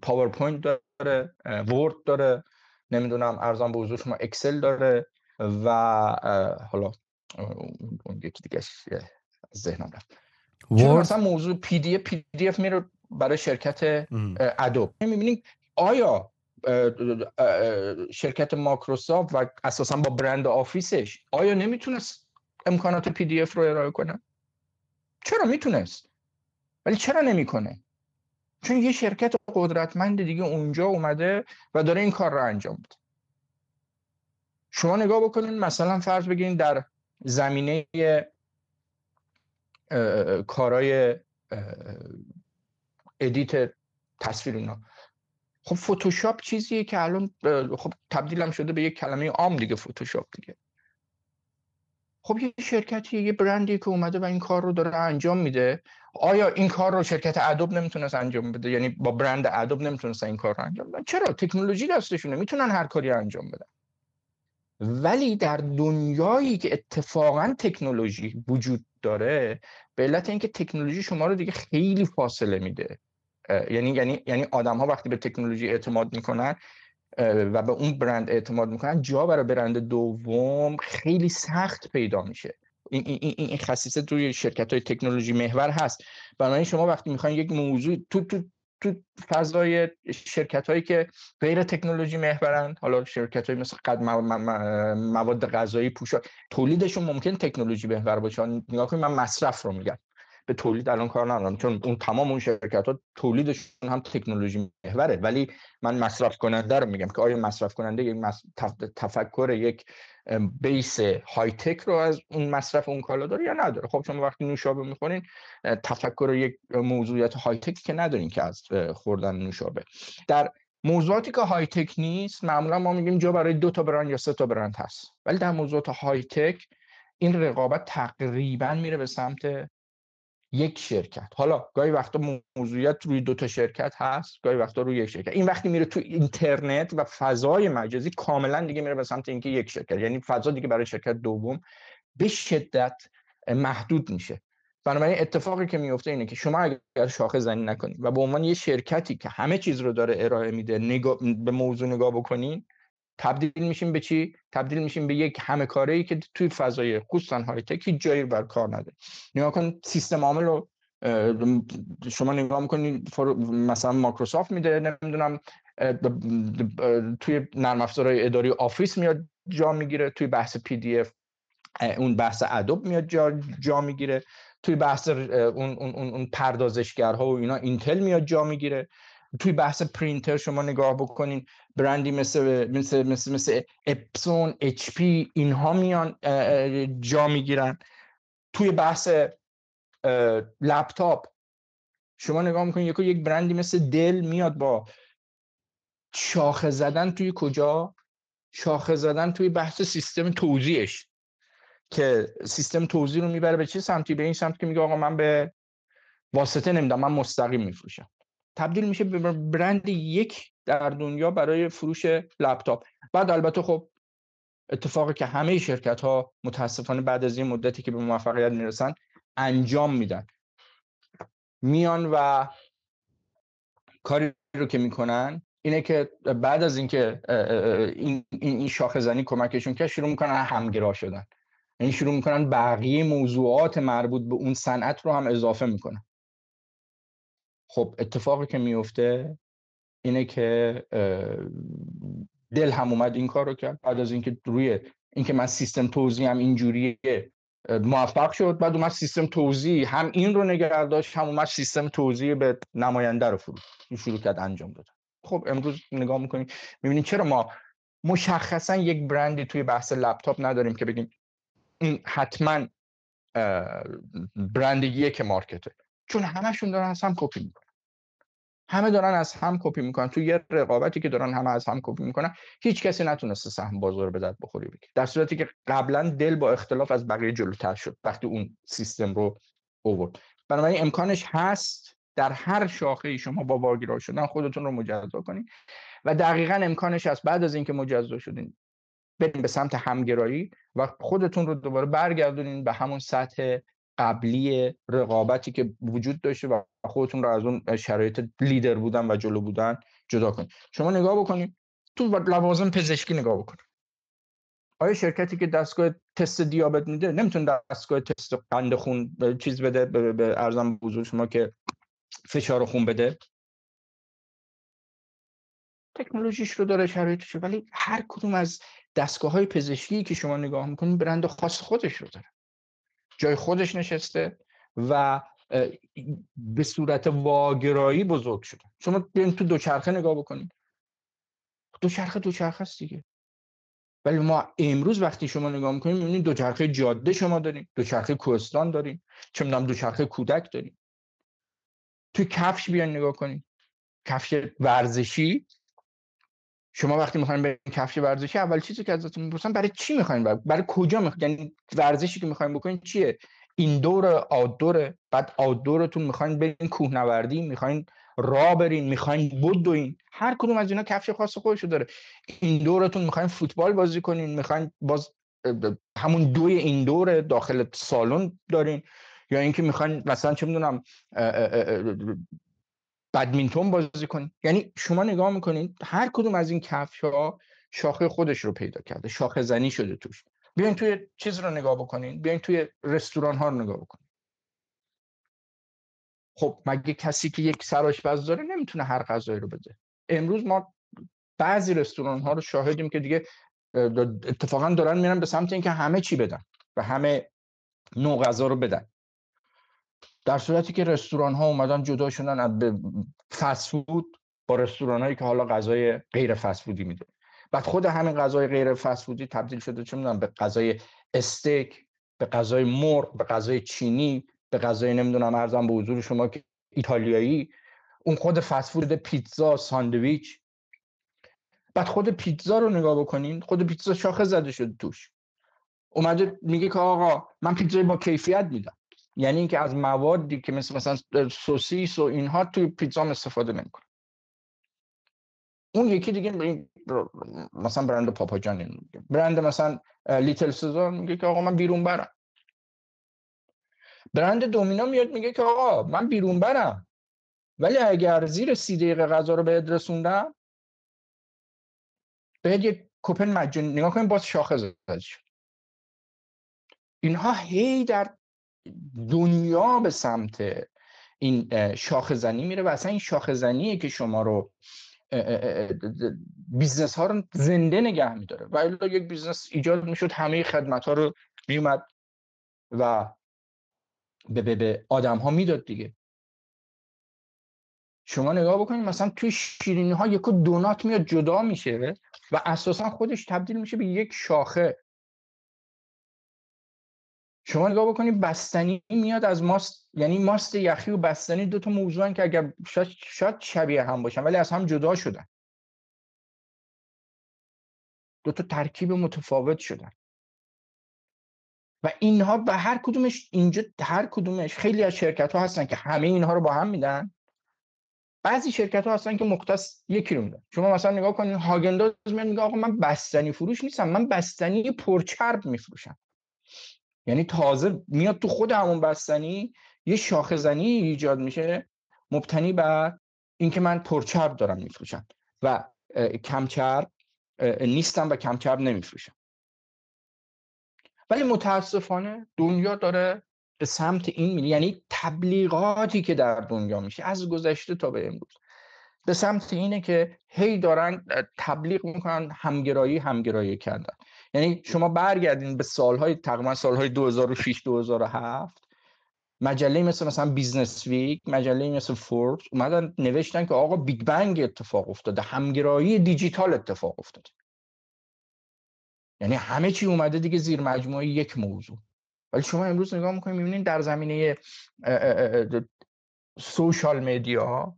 پاورپوینت داره ورد داره نمی‌دونم عرضم به حضور شما اکسل داره و حالا اون یکی دیگه ذهنم رفت. مثلا موضوع PD PDF میره برای شرکت ادوب می‌بینید آیا شرکت مایکروسافت و اساسا با برند آفیسش آیا نمی‌تونست امکانات PDF رو ارائه کنه؟ چرا می‌تونست؟ ولی چرا نمی‌کنه؟ چون یه شرکت قدرتمند دیگه اونجا اومده و داره این کار رو انجام بده شما نگاه بکنید مثلا فرض بگیرید در زمینه کارای ادیت تصویر اینا. خب فتوشاپ چیزیه که الان خب تبدیلم شده به یک کلمه عام دیگه فتوشاپ دیگه. خب یه شرکتی یه برندی که اومده و این کار رو داره انجام میده. آیا این کار رو شرکت ادوب نمی‌تونست انجام بده؟ یعنی با برند ادوب نمی‌تونست این کار رو انجام بدن چرا؟ تکنولوژی دستشونه می‌تونن هر کاری انجام بدن. ولی در دنیایی که اتفاقا تکنولوژی وجود داره به علت اینکه تکنولوژی شما رو دیگه خیلی فاصله میده. یعنی یعنی یعنی آدم ها وقتی به تکنولوژی اعتماد می‌کنن و به اون برند اعتماد می‌کنن جا برای برند دوم خیلی سخت پیدا میشه. این, این, این خصیصه توی شرکت های تکنولوژی محور هست. بنابراین شما وقتی می‌خواین یک موضوع تو تو تو فضای شرکت هایی که غیر تکنولوژی محورن حالا شرکت های مثل قد مواد غذایی پوشاک تولیدشون ممکن تکنولوژی محور باشه. نگاه کنید من مصرف رو میگم. به تولید الان کار ندارم چون اون تمام اون شرکت ها تولیدشون هم تکنولوژی محوره. ولی من مصرف کننده رو میگم که آیا مصرف کننده یک تفکر یک بیس های تک رو از اون مصرف اون کالا داره یا نداره؟ خب شما وقتی نوشابه می‌خورین تفکر یک موضوعیت های تک که ندارین که از خوردن نوشابه. در موضوعاتی که های تک نیست معمولا ما میگیم جا برای دو تا برند یا سه تا برند هست. ولی در موضوعات های تک این رقابت تقریبا میره به سمت یک شرکت. حالا گاهی وقتا موضوعیت روی دو تا شرکت هست گاهی وقتا روی یک شرکت. این وقتی میره تو اینترنت و فضای مجازی کاملا دیگه میره به سمت اینکه یک شرکت. یعنی فضا دیگه برای شرکت دوم به شدت محدود میشه. بنابراین اتفاقی که میفته اینه که شما اگر شاخه زنی نکنید و به عنوان یه شرکتی که همه چیز رو داره ارائه میده نگاه به موضوع نگاه بکنین تبدیل میشیم به چی؟ تبدیل میشیم به یک همه کاره ای که توی فضای خصوصا high tech هیچ جایی بر کار نداره نگاه کن سیستم عامل رو شما نگاه می‌کنید مثلا مایکروسافت میده نمی‌دونم توی نرم افزارهای اداری آفیس میاد جا می‌گیره توی بحث PDF اون بحث ادوب میاد جا, جا می‌گیره توی بحث اون, اون, اون پردازشگرها و اینا اینتل میاد جا می‌گیره. توی بحث پرینتر شما نگاه بکنین برندی مثل مثل مثل, مثل اپسون HP اینها میان جا می‌گیرن. توی بحث لپتاپ شما نگاه می‌کنین یک یک برندی مثل دل میاد با شاخه زدن توی کجا؟ شاخه زدن توی بحث سیستم توزیعش که سیستم توزیع رو می‌بره به چه سمتی؟ به این سمت که میگه آقا من به واسطه نمیدم من مستقیم میفروشم. تبدیل میشه به برند یک در دنیا برای فروش لپتاپ. بعد البته خب اتفاقی که همه شرکت ها متاسفانه بعد از این مدتی که به موفقیت می‌رسن انجام میدن. میان و کاری رو که می‌کنن اینه که بعد از اینکه این این شاخه زنی کمکشون که شروع می‌کنن همگرا شدن. این یعنی شروع می‌کنن بقیه موضوعات مربوط به اون صنعت رو هم اضافه می‌کنن. خب اتفاقی که میفته اینه که دل هم اومد این کار رو کرد. بعد از اینکه روی اینکه من سیستم توضیح هم اینجوریه موفق شد. بعد اومد سیستم توضیح هم این رو نگه داشت هم اومد سیستم توضیح به نماینده رو فرو شروع کرد انجام داد. خب امروز نگاه می‌کنیم می‌بینیم چرا ما مشخصا یک برندی توی بحث لپتاپ نداریم که بگیم این حتما برند یک مارکته. چون همشون دارن از هم کپی می‌کنن. همه دارن از هم کپی می‌کنن. تو یه رقابتی که دارن همه از هم کپی می‌کنن هیچ کسی نتونسته سهم بازار به دست بخوری بگه در صورتی که قبلا دل با اختلاف از بقیه جلوتر شد وقتی اون سیستم رو اوورد بنابراین امکانش هست در هر شاخه شما با واگیرا شدن خودتون رو مجزا کنید و دقیقا امکانش هست بعد از اینکه مجزا شدین بریم به سمت همگرایی و خودتون رو دوباره برگردونین به همون سطح قبلی رقابتی که وجود داشته و خودتون رو از اون شرایط لیدر بودن و جلو بودن جدا کنید. شما نگاه بکنید تو لوازم پزشکی نگاه بکنید. آیا شرکتی که دستگاه تست دیابت میده نمی‌تونه دستگاه تست قند خون چیز بده به ارزم بزرگ شما که فشار خون بده؟ تکنولوژیش رو داره شرایطش ولی هر کدوم از دستگاه های پزشکی که شما نگاه می‌کنید برند خاص خودش رو داره. جای خودش نشسته و به صورت واگرایی بزرگ شده. شما بیاین تو دوچرخه نگاه بکنید. دوچرخه دوچرخه است دیگه. ولی ما امروز وقتی شما نگاه می‌کنیم می‌بینید دوچرخه جاده شما داریم دوچرخه کوهستان داریم چه می‌دونم دوچرخه کودک داریم. توی کفش بیان نگاه کنید. کفش ورزشی شما وقتی می‌خواین به کفش ورزشی اول چیزی که ازتون می‌پرسن برای چی می‌خواین برای, کجا می‌خواین؟ یعنی ورزشی که می‌خواین بکنین چیه؟ ایندور آوتدور بعد آوتدورتون می‌خواین برین کوهنوردی می‌خواین را برین می‌خواین بدوین هر کدوم از اینا کفش خاص خودشو داره. ایندورتون می‌خواین فوتبال بازی کنین می‌خواین باز همون دوی ایندور داخل سالن دارین. یا اینکه می‌خواین مثلا چه می‌دونم بدمینتون بازی کنید. یعنی شما نگاه می‌کنید هر کدوم از این کفش ها شاخه خودش رو پیدا کرده شاخه زنی شده توش. بیاین توی چیز رو نگاه بکنین بیاین توی رستوران ها رو نگاه بکنین. خب مگه کسی که یک سرآشپز داره نمی‌تونه هر غذایی رو بده؟ امروز ما بعضی رستوران ها رو شاهدیم که دیگه اتفاقا دارن میرن به سمت اینکه همه چی بدن و همه نوع غذا رو بدن. در صورتی که رستوران ها اومدن جدا شدن از فود با رستوران هایی که حالا غذای غیر فسفودی میده. بعد خود همین غذای غیر فسفودی تبدیل شده چه می‌دونم به غذای استیک به غذای مرغ به غذای چینی به غذای نمی‌دونم ارزم به حضور شما که ایتالیایی. اون خود فسفود پیتزا ساندویچ. بعد خود پیتزا رو نگاه بکنین خود پیتزا شاخه زده شده توش. اومده میگه که آقا من پیتزای با کیفیت میدم. یعنی اینکه از موادی که مثل مثلا سوسیس و اینها توی پیتزا استفاده نمی‌کنه. اون یکی دیگه مثلا برند پاپاجان میگه. برند مثلا لیتل سزار میگه که آقا من بیرون برم. برند دومینا میاد میگه که آقا من بیرون برم. ولی اگر زیر سی دقیقه غذا رو بهت رسوندم بهت یک کوپن مجانی نگاه کنیم باز شاخه زده اینها هی در دنیا به سمت این شاخ زنی میره و اصلا این شاخ زنیه که شما رو business ها رو زنده نگه میداره. و الا یک business ایجاد می‌شد همه خدمت ها رو میومد و به, به, به آدم ها می‌داد دیگه. شما نگاه بکنید مثلا توی شیرینی ها یک دونات میاد جدا میشه و اساسا خودش تبدیل میشه به یک شاخه. شما نگاه بکنید بستنی میاد از ماست یعنی ماست یخی و بستنی دو تا موضوعن که اگر شاید, شاید شبیه هم باشن ولی از هم جدا شدن. دو تا ترکیب متفاوت شدن. و اینها به هر کدومش اینجا هر کدومش خیلی از شرکت ها هستن که همه اینها رو با هم میدن. بعضی شرکت ها هستن که مختص یکی رو میدن. شما مثلا نگاه کنید هاگنداز میگه آقا من بستنی فروش نیستم من بستنی پرچرب میفروشم. یعنی تازه میاد تو خود همون بستنی یه شاخه زنی ایجاد میشه مبتنی بر اینکه من پرچرب دارم میفروشم و کمچرب نیستم و کمچرب نمیفروشم. ولی متاسفانه دنیا داره به سمت این میره یعنی تبلیغاتی که در دنیا میشه از گذشته تا به امروز. به سمت اینه که هی دارن تبلیغ می‌کنن همگرایی همگرایی کردن. یعنی شما برگردین به سالهای تقریبا سالهای 2006 2007 مجله مثل مثلا Business Week مجله مثل فوربس اومدن نوشتن که آقا big bang اتفاق افتاده همگرایی دیجیتال اتفاق افتاده. یعنی همه چی اومده دیگه زیر مجموعه یک موضوع. ولی شما امروز نگاه می‌کنید می‌بینید در زمینه social media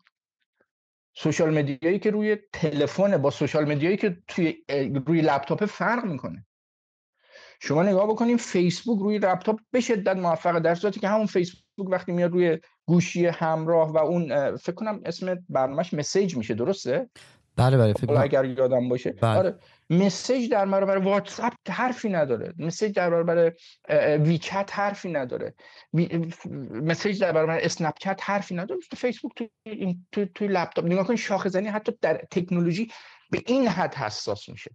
social media یی که روی تلفن با social media یی که توی روی لپتاپ فرق می‌کنه. شما نگاه بکنیم فیسبوک روی لپتاپ به شدت موفقه در صورتی که همون فیسبوک وقتی میاد روی گوشی همراه و اون فکر کنم اسم برنامهش مسیج میشه درسته؟ بله بله فکر اگر یادم باشه. بله. آره. مسیج در برابر واتساپ حرفی نداره. مسیج در برابر ویچت حرفی نداره. مسیج در برابر اسنپ چت حرفی نداره. فیسبوک توی تو توی لپتاپ نگاه کن شاخه زنی حتی در تکنولوژی به این حد حساس میشه.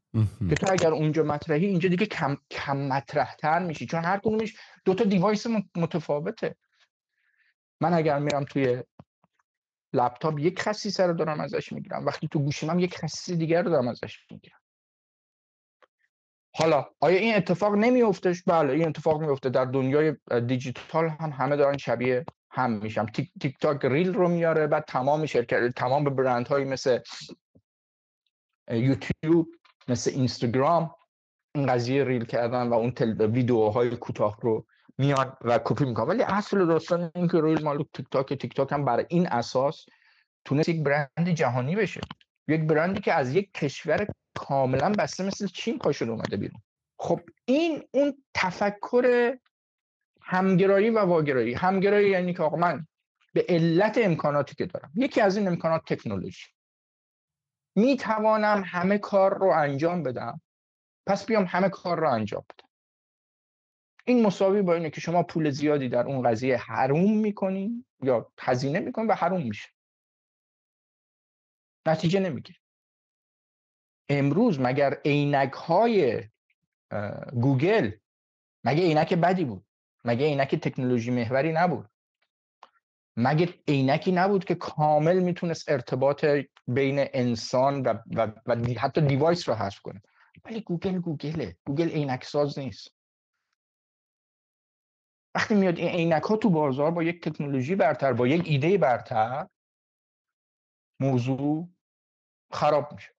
که تو اگر اونجا مطرحی اینجا دیگه کم کم مطرح تر میشی. چون هر کدومش دو تا device متفاوته. من اگر میرم توی لپتاپ یک خصیصه رو دارم ازش می‌گیرم. وقتی تو گوشیم هم یک خصیصه دیگر رو دارم ازش می‌گیرم. حالا آیا این اتفاق نمیافتش؟ بله این اتفاق میفته. در دنیای دیجیتال هم همه دارن شبیه هم میشن تیک, تیک تاک reel رو میاره بعد تمام شرکت تمام برند هایی مثل یوتیوب مثل اینستاگرام این قضیه reel کردن و اون ویدیوهای کوتاه رو میاد و کپی می‌کنن. ولی اصل داستان این که روی مال تیک تاک تیک تاک هم برای این اساس تونست یک برند جهانی بشه. یک برندی که از یک کشور کاملا بسته مثل چین پاشون اومده بیرون. خب این اون تفکر همگرایی و واگرایی. همگرایی یعنی که آقا من به علت امکاناتی که دارم یکی از این امکانات تکنولوژی. می توانم همه کار رو انجام بدم پس بیام همه کار رو انجام بدم. این مساوی با اینه که شما پول زیادی در اون قضیه حروم می‌کنین یا هزینه می‌کنین و حروم میشه. نتیجه نمی‌گیره امروز مگر عینک های گوگل مگه عینک بدی بود؟ مگه عینک تکنولوژی محوری نبود؟ مگه عینکی نبود که کامل می‌تونست ارتباط بین انسان و, و, و حتی device رو حذف کنه؟ ولی گوگل گوگله. گوگل عینک ساز نیست. وقتی میاد این عینک ها تو بازار با یک تکنولوژی برتر با یک ایده برتر موضوع خراب میشه.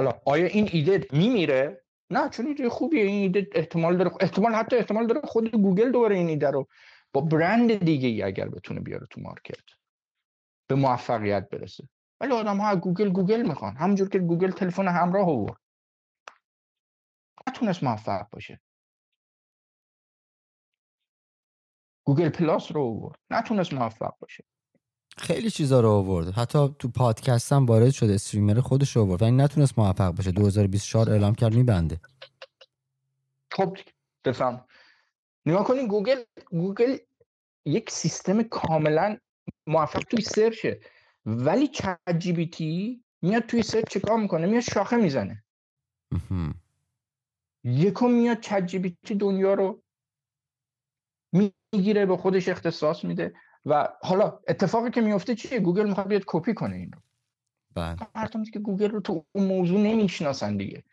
حالا آیا این ایده میمیره؟ نه چون ایده خوبیه این ایده احتمال داره احتمال حتی احتمال داره خود گوگل دوباره این ایده رو با برند دیگه ای اگر بتونه بیاره تو market به موفقیت برسه. ولی آدم ها گوگل گوگل می‌خوان. همونجور که گوگل تلفن همراه آورد نتونست موفق باشه. Google Plus رو آورد نتونست موفق باشه. خیلی چیزا رو آورد. حتی تو پادکست هم وارد شده streamer خودش رو آورد. ولی نتونست موفق باشه 2024 اعلام کرد میبنده. خب بفهم. نگاه کنین گوگل گوگل یک سیستم کاملا موفق توی search ه. ولی ChatGPT میاد توی search چیکار می‌کنه؟ میاد شاخه می‌زنه. یکم میاد ChatGPT دنیا رو می‌گیره به خودش اختصاص میده. و حالا اتفاقی که میفته چیه؟ گوگل می‌خواد بیاد کپی کنه این رو. بله. مردم که گوگل رو تو اون موضوع نمی‌شناسن دیگه.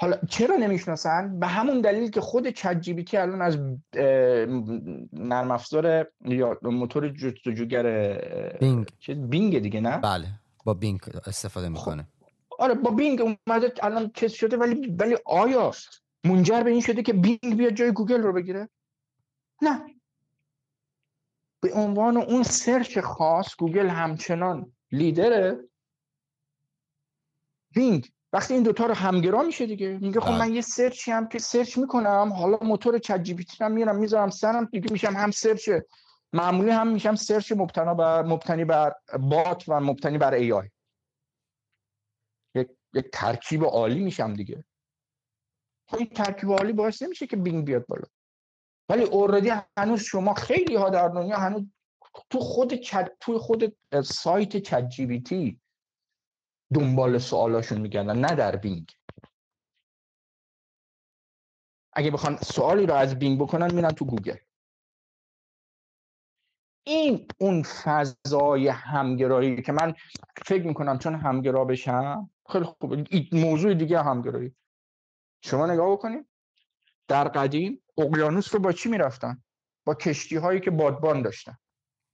حالا چرا نمی‌شناسن؟ به همون دلیل که خود Chat G الان از نرم افزار یا موتور جستجوگر بینگ. چیز بینگ دیگه نه؟ بله. با بینگ استفاده می‌کنه. خب. آره با بینگ اومده الان چیز شده ولی ولی آیا منجر به این شده که بینگ بیاد جای گوگل رو بگیره. نه. به عنوان اون search خاص گوگل همچنان لیدره. بینگ وقتی این دوتا رو همگرا میشه دیگه. میگه خب من بله. یه search ی هم که search می‌کنم حالا موتور Chat GP هم میرم می‌ذارم سرم دیگه میشم هم search معمولی هم میشم search مبتنا بر مبتنی بر bot و مبتنی بر AI یک یک ترکیب عالی میشم دیگه. خب این ترکیب عالی باعث نمیشه که بینگ بیاد بالا. ولی already هنوز شما خیلی ها در دنیا هنوز تو خود چت تو خود سایت ChatGPT دنبال سوالاشون میگردن نه در بینگ. اگه بخوان سوالی رو از بینگ بکنن میرن تو گوگل. این اون فضای همگرایی که من فکر می‌کنم چون همگرا بشم خیلی خوبه موضوع دیگه همگرایی. شما نگاه بکنید در قدیم اقیانوس رو با چی می‌رفتن؟ با کشتی هایی که بادبان داشتن.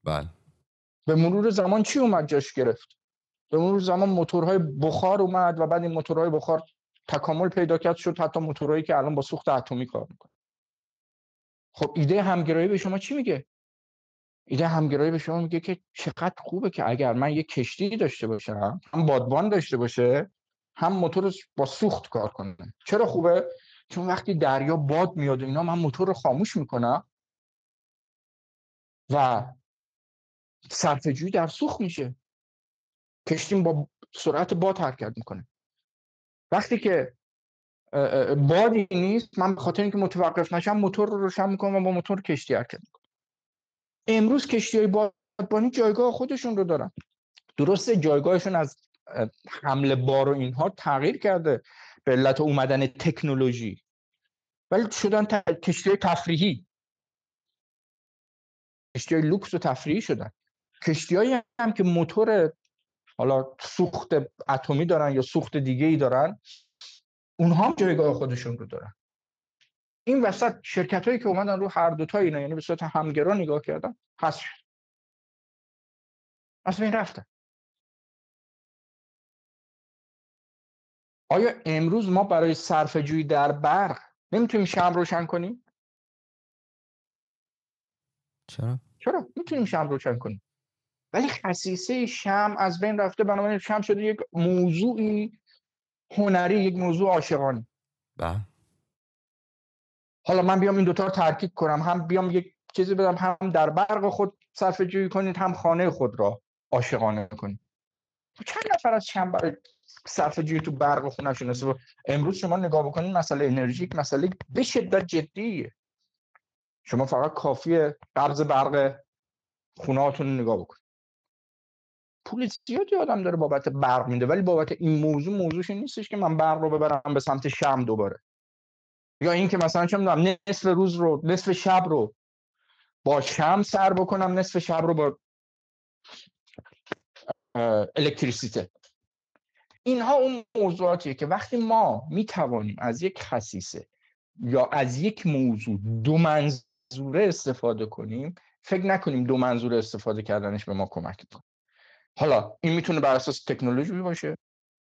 بله. به مرور زمان چی اومد جاش گرفت؟ به اون زمان موتورهای بخار اومد و بعد این موتورهای بخار تکامل پیدا کرد شد حتی موتورهایی که الان با سوخت اتمی کار می‌کنه خب ایده همگرایی به شما چی میگه؟ ایده همگرایی به شما میگه که چقدر خوبه که اگر من یه کشتی داشته باشم هم بادبان داشته باشه هم موتور با سوخت کار کنه. چرا خوبه؟ چون وقتی دریا باد میاد و اینا من موتور رو خاموش می‌کنم و صرفه در سوخت میشه. کشتیم با سرعت باد حرکت می‌کنه. وقتی که بادی نیست من به خاطر اینکه متوقف نشم موتور رو روشن می‌کنم و با موتور کشتی حرکت می‌کنم. امروز کشتی های بادبانی جایگاه خودشون رو دارن. درسته جایگاهشون از حمله بار و اینها تغییر کرده. به علت اومدن تکنولوژی. ولی شدن کشتی تفریحی. کشتی لوکس و تفریحی شدن. کشتی هم که موتور حالا سوخت اتمی دارن یا سوخت دیگه ای دارن اونها هم جایگاه خودشون رو دارن. این وسط شرکت هایی که اومدن رو هر دوتا اینا یعنی به صورت همگرا نگاه کردن هست شد. از این رفتن آیا امروز ما برای صرف جویی در برق نمی‌تونیم شم روشن کنیم؟ چرا؟ چرا؟ می‌تونیم شم روشن کنیم ولی خصیصه شم از بین رفته بنابراین شم شده یک موضوعی هنری یک موضوع عاشقانه بله حالا من بیام این دوتا رو ترکیب کنم هم بیام یک چیزی بدم هم در برق خود صرف جویی کنید هم خانه خود را عاشقانه کنید خب چند نفر از شم برای جویی تو برق خونهشون امروز شما نگاه بکنید مسئله انرژی یک مسئله به شدت جدیه شما فقط کافیه قرض برق خونهاتون نگاه بکنید پول زیادی آدم داره بابت برق میده ولی بابت این موضوع موضوعش نیستش که من برق رو ببرم به سمت شم دوباره. یا اینکه مثلا چه می‌دونم نصف روز رو نصف شب رو با شم سر بکنم نصف شب رو با الکتریسیته. اینها اون موضوعاتیه که وقتی ما می‌توانیم از یک خصیصه یا از یک موضوع دو منظوره استفاده کنیم فکر نکنیم دو منظوره استفاده کردنش به ما کمک کنه حالا این می‌تونه بر اساس تکنولوژی باشه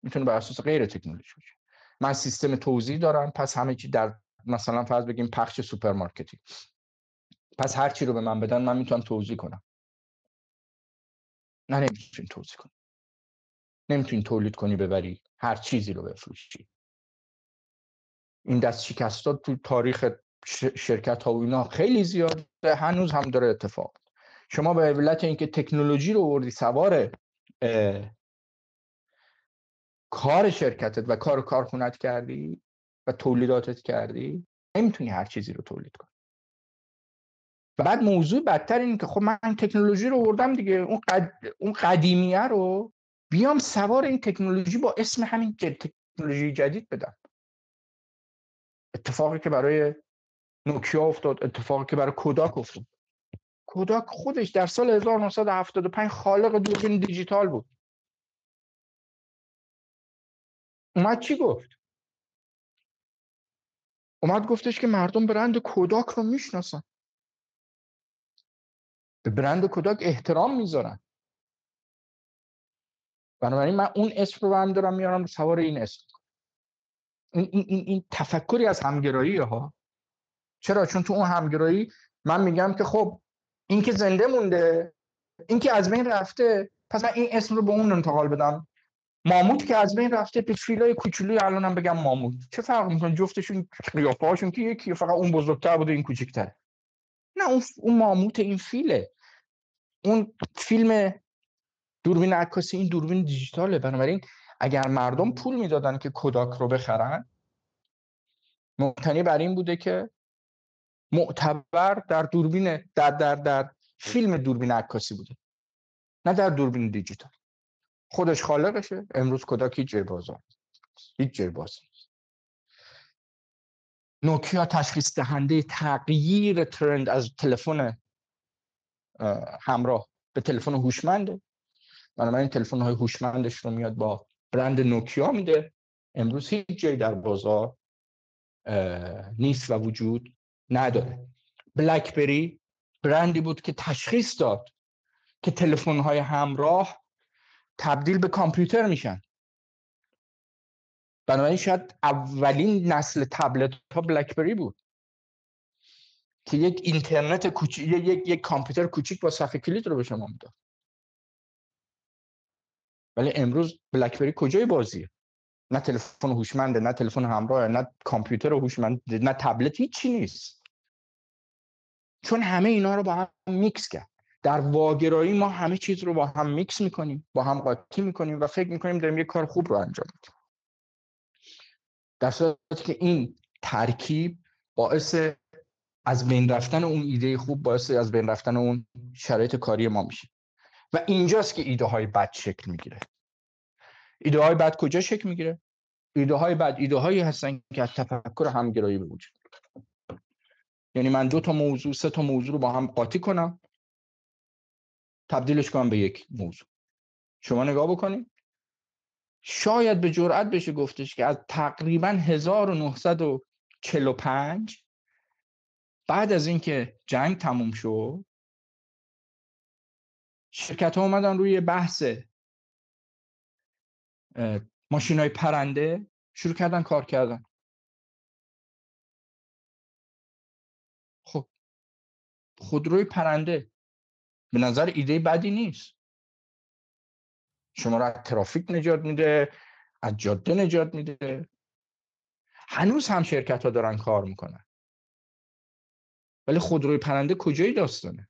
می‌تونه بر اساس غیر تکنولوژی باشه. من سیستم توزیع دارم پس همه چی در مثلا فرض بگیم پخش سوپرمارکتی. پس هر چی رو به من بدن من می‌تونم توزیع کنم. نه نمی‌تونی توزیع کنی نمی‌تونی تولید کنی ببری هر چیزی رو بفروشی. این دست شکستات تو تاریخ شرکت ها و اینا خیلی زیاده هنوز هم داره اتفاق شما به علت اینکه تکنولوژی رو وردی سوار کار شرکتت و کار کارخونت کردی و تولیداتت کردی نمی‌تونی هر چیزی رو تولید کنی. بعد موضوع بدتر این که خب من تکنولوژی رو وردم دیگه اون, قد... اون قدیمیه رو بیام سوار این تکنولوژی با اسم همین تکنولوژی جدید بدم. اتفاقی که برای نوکیا افتاد اتفاقی که برای کوداک افتاد. کوداک خودش در سال 1975 خالق دوربین دیجیتال بود. اومد چی گفت؟ اومد گفتش که مردم برند کوداک رو می‌شناسن. به برند کوداک احترام می‌ذارن. بنابراین من اون اسم رو هم دارم میارم سوار این اسم. این, این, این, تفکری از همگرایی ها چرا؟ چون تو اون همگرایی من میگم که خب این که زنده مونده این که از بین رفته پس من این اسم رو به اون انتقال بدم. ماموت که از بین رفته به فیلای کوچولوی الانم بگم ماموت. چه فرق می‌کنه؟ جفتشون قیافه هاشون که یکی فقط اون بزرگتر بوده این کوچکتره. نه اون, اون ماموت این فیله. اون فیلم دوربین عکاسی این دوربین دیجیتاله. بنابراین اگر مردم پول می‌دادن که کوداک رو بخرن مبتنی بر این بوده که معتبر در دوربین در در در فیلم دوربین عکاسی بوده نه در دوربین دیجیتال. خودش خالقشه. امروز کودک هیچ جای بازار هیچ جای بازار نوکیا تشخیص دهنده تغییر ترند از تلفن همراه به تلفن هوشمنده. بنابراین تلفن های هوشمندش رو میاد با برند نوکیا میده. امروز هیچ جایی در بازار نیست و وجود نداره. بلکبری برندی بود که تشخیص داد که تلفن های همراه تبدیل به کامپیوتر میشن. بنابراین شاید اولین نسل تبلت ها بلکبری بود که یک اینترنت کوچیک یک یک کامپیوتر کوچیک با صفحه کلید رو به شما می‌داد. ولی امروز بلکبری کجای بازیه؟ نه تلفن هوشمنده نه تلفن همراه نه کامپیوتر هوشمند نه تبلت هیچی نیست. چون همه اینا رو با هم میکس کرد. در واگرایی ما همه چیز رو با هم میکس می‌کنیم با هم قاطی می‌کنیم و فکر می‌کنیم داریم یه کار خوب رو انجام میدیم. در صورتی که این ترکیب باعث از بین رفتن اون ایده خوب باعث از بین رفتن اون شرایط کاری ما میشه. و اینجاست که ایده های بد شکل می‌گیره. ایده های بد کجا شکل می‌گیره؟ ایده های بد ایده هایی هستن که از تفکر همگرایی به وجود یعنی من دو تا موضوع سه تا موضوع رو با هم قاطی کنم. تبدیلش کنم به یک موضوع. شما نگاه بکنید شاید به جرئت بشه گفتش که از تقریبا 1945 بعد از اینکه جنگ تموم شد شرکت ها اومدن روی بحث ماشین های پرنده شروع کردن کار کردن. خب خودروی پرنده به نظر ایده بدی نیست. شما را از ترافیک نجات میده از جاده نجات میده. هنوز هم شرکت ها دارن کار می‌کنن. ولی خودروی پرنده کجایی داستانه؟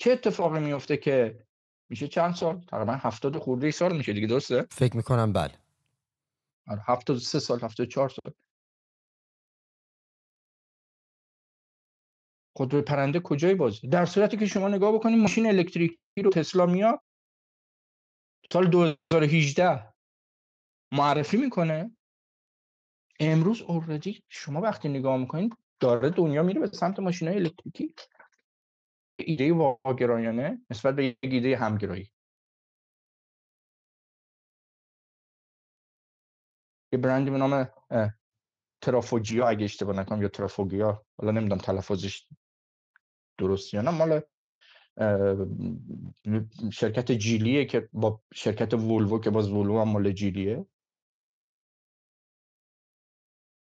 چه اتفاقی میفته که میشه چند سال؟ تقریبا هفتاد خورده سال میشه دیگه درسته؟ فکر می‌کنم بله. آره، هفتاد سه سال هفتاد چهار سال. خودروی پرنده کجای بازی؟ در صورتی که شما نگاه بکنید ماشین الکتریکی رو تسلا میاد سال 2018 معرفی می‌کنه. امروز اوردی شما وقتی نگاه می‌کنید داره دنیا میره به سمت ماشین های الکتریکی. ایده واگرایانه نسبت به یک ایده همگرایی. یه برندی به نام ترافوجیا اگه اشتباه نکنم یا ترافوگیا حالا نمی‌دونم تلفظش درست یا نه مال شرکت جیلیه که با شرکت وولوو که باز وولوو هم مال جیلیه.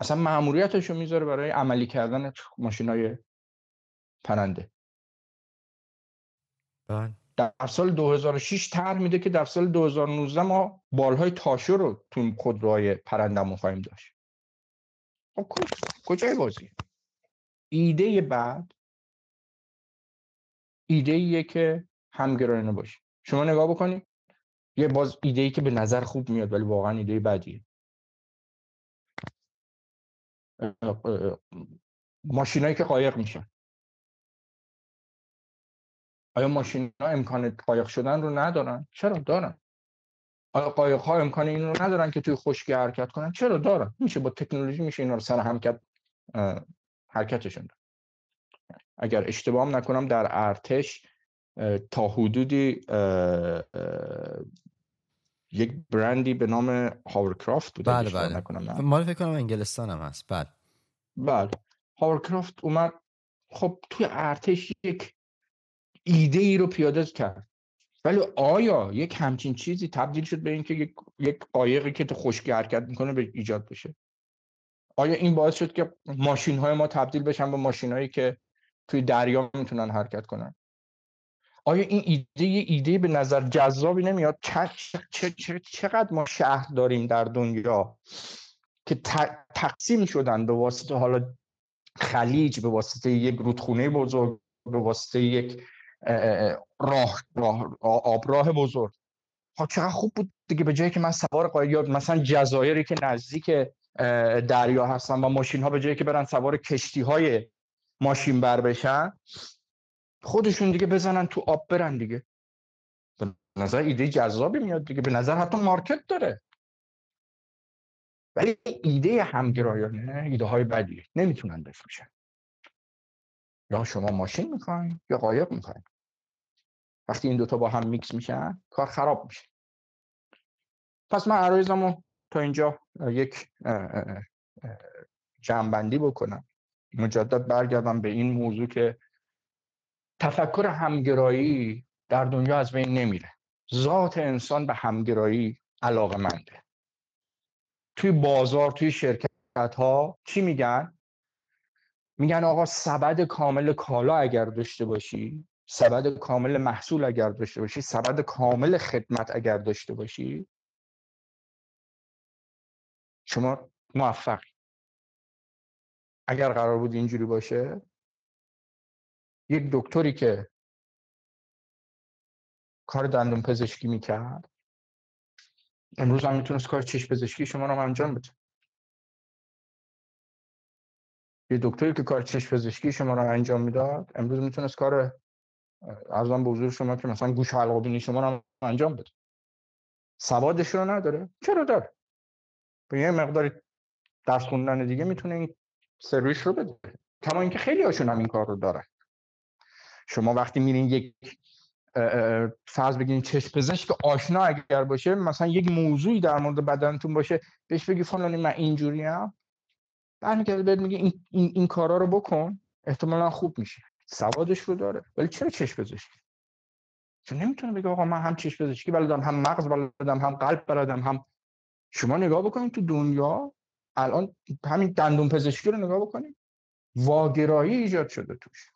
اصلا معمولیتش رو می‌ذاره برای عملی کردن ماشین های پرنده. بله. در سال 2006 طرح میده که در سال 2019 ما بالهای تاشو رو تو خودروهای پرندمون خواهیم داشت. خب کجای بازی؟ ایده بعد ایده ایه که همگرایانه باشه. شما نگاه بکنید یه باز ایده ای که به نظر خوب میاد ولی واقعا ایده بدیه. ماشینایی که قایق میشن. آیا ماشین ها امکان قایق شدن رو ندارن؟ چرا دارن؟ آیا قایق ها امکان این رو ندارن که توی خشکی حرکت کنن؟ چرا دارن؟ میشه با تکنولوژی میشه اینا رو سر هم کرد حرکتشون اگر اشتباه نکنم در ارتش تا حدودی یک برندی به نام هاورکرافت بود بله بله. نکنم مال فکر کنم انگلستان هم هست. بله. بله. هاورکرافت اومد خب توی ارتش یک ایده ای رو پیاده کرد. ولی آیا یک همچین چیزی تبدیل شد به اینکه یک یک قایقی که تو خشکی حرکت می‌کنه به ایجاد بشه؟ آیا این باعث شد که ماشین های ما تبدیل بشن به ماشین هایی که توی دریا می‌تونن حرکت کنن؟ آیا این ایده یه ایده به نظر جذابی نمیاد؟ چقدر ما شهر داریم در دنیا که تقسیم شدن به واسطه حالا خلیج به واسطه یک رودخونه بزرگ به واسطه یک راه, راه آبراه بزرگ. ها چقدر خوب بود دیگه به جایی که من سوار قایق مثلا جزایری که نزدیک دریا هستن و ماشین ها به جایی که برن سوار کشتی های ماشین بر بشن خودشون دیگه بزنن تو آب برن دیگه. به نظر ایده جذابی میاد دیگه. به نظر حتی مارکت داره. ولی ایده همگرایانه ایده های بدی نمی‌تونن بفروشن یا شما ماشین می‌خواین یا قایق می‌خواین. وقتی این دوتا با هم میکس میشن کار خراب میشه. پس من عرایزمو تا اینجا یک جمعبندی بکنم. مجدد برگردم به این موضوع که تفکر همگرایی در دنیا از بین نمیره. ذات انسان به همگرایی علاقه منده توی بازار توی شرکت ها چی میگن؟ میگن آقا سبد کامل کالا اگر داشته باشی سبد کامل محصول اگر داشته باشی سبد کامل خدمت اگر داشته باشی شما موفقی اگر قرار بود اینجوری باشه یک دکتری که کار دندون پزشکی می‌کرد امروز هم می‌تونست کار چشم پزشکی شما رو انجام بده. یه دکتری که کار چشم پزشکی شما رو انجام می‌داد امروز می‌تونست کار ارزم به حضور شما که مثلا گوش حلق بینی شما رو انجام بده. سوادش رو نداره. چرا داره؟ به یه مقداری درس خوندن دیگه می‌تونه این سرویس رو بده. کما اینکه خیلی هاشون هم این کار رو دارن. شما وقتی میرین یک فرض بگیرین چشم پزشک آشنا اگر باشه مثلا یک موضوعی در مورد بدنتون باشه بهش بگی فلانی من اینجوری هم برمیگرده بهت میگه این, این, این کارا رو بکن احتمالا خوب میشه سوادش رو داره. ولی چرا چشم پزشکی چون نمی‌تونه بگه آقا من هم چشم پزشکی بلدم هم مغز بلدم هم قلب بلدم هم شما نگاه بکنید تو دنیا الان همین دندون پزشکی رو نگاه بکنید واگرایی ایجاد شده توش.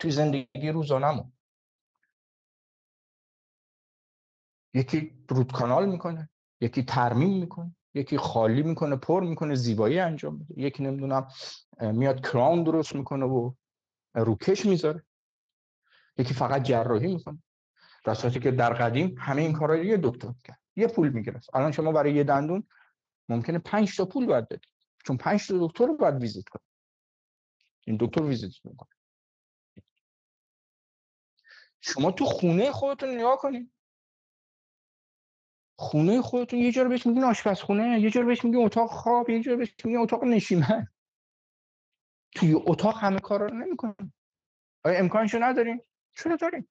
توی زندگی روزانمون یکی رود کانال می‌کنه یکی ترمیم می‌کنه. یکی خالی می‌کنه پر می‌کنه زیبایی انجام میده. یکی نمی‌دونم میاد کراون درست می‌کنه و روکش می‌ذاره. یکی فقط جراحی می‌کنه. در که در قدیم همه این کارا یه دکتر کرد یه پول می‌گرفت. الان شما برای یه دندون ممکنه پنج تا پول باید بدید. چون پنج تا دکتر رو باید ویزیت کنید این دکتر ویزیت می‌کنه. شما تو خونه خودتون نگاه کنید. خونه خودتون یه جور بهش میگین آشپزخونه یه جور بهش میگین اتاق خواب یه جور بهش میگین اتاق نشیمن. توی اتاق همه کارا رو نمی‌کنن. آیا امکانشو نداریم چرا داریم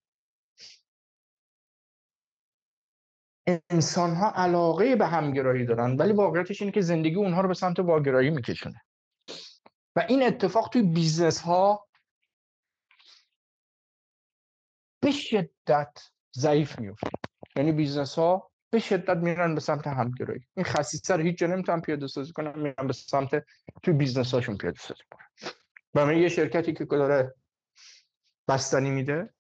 انسان ها علاقه به همگرایی دارن ولی واقعیتش اینه که زندگی اونها رو به سمت واگرایی میکشونه. و این اتفاق توی business ها به شدت ضعیف میفته یعنی business ها به شدت میرن به سمت همگرایی. این خصیصه رو هیچ جا نمی‌تونن پیاده سازی کنن میرن به سمت توی business هاشون پیاده سازی کنن. و من یه شرکتی که داره بستنی میده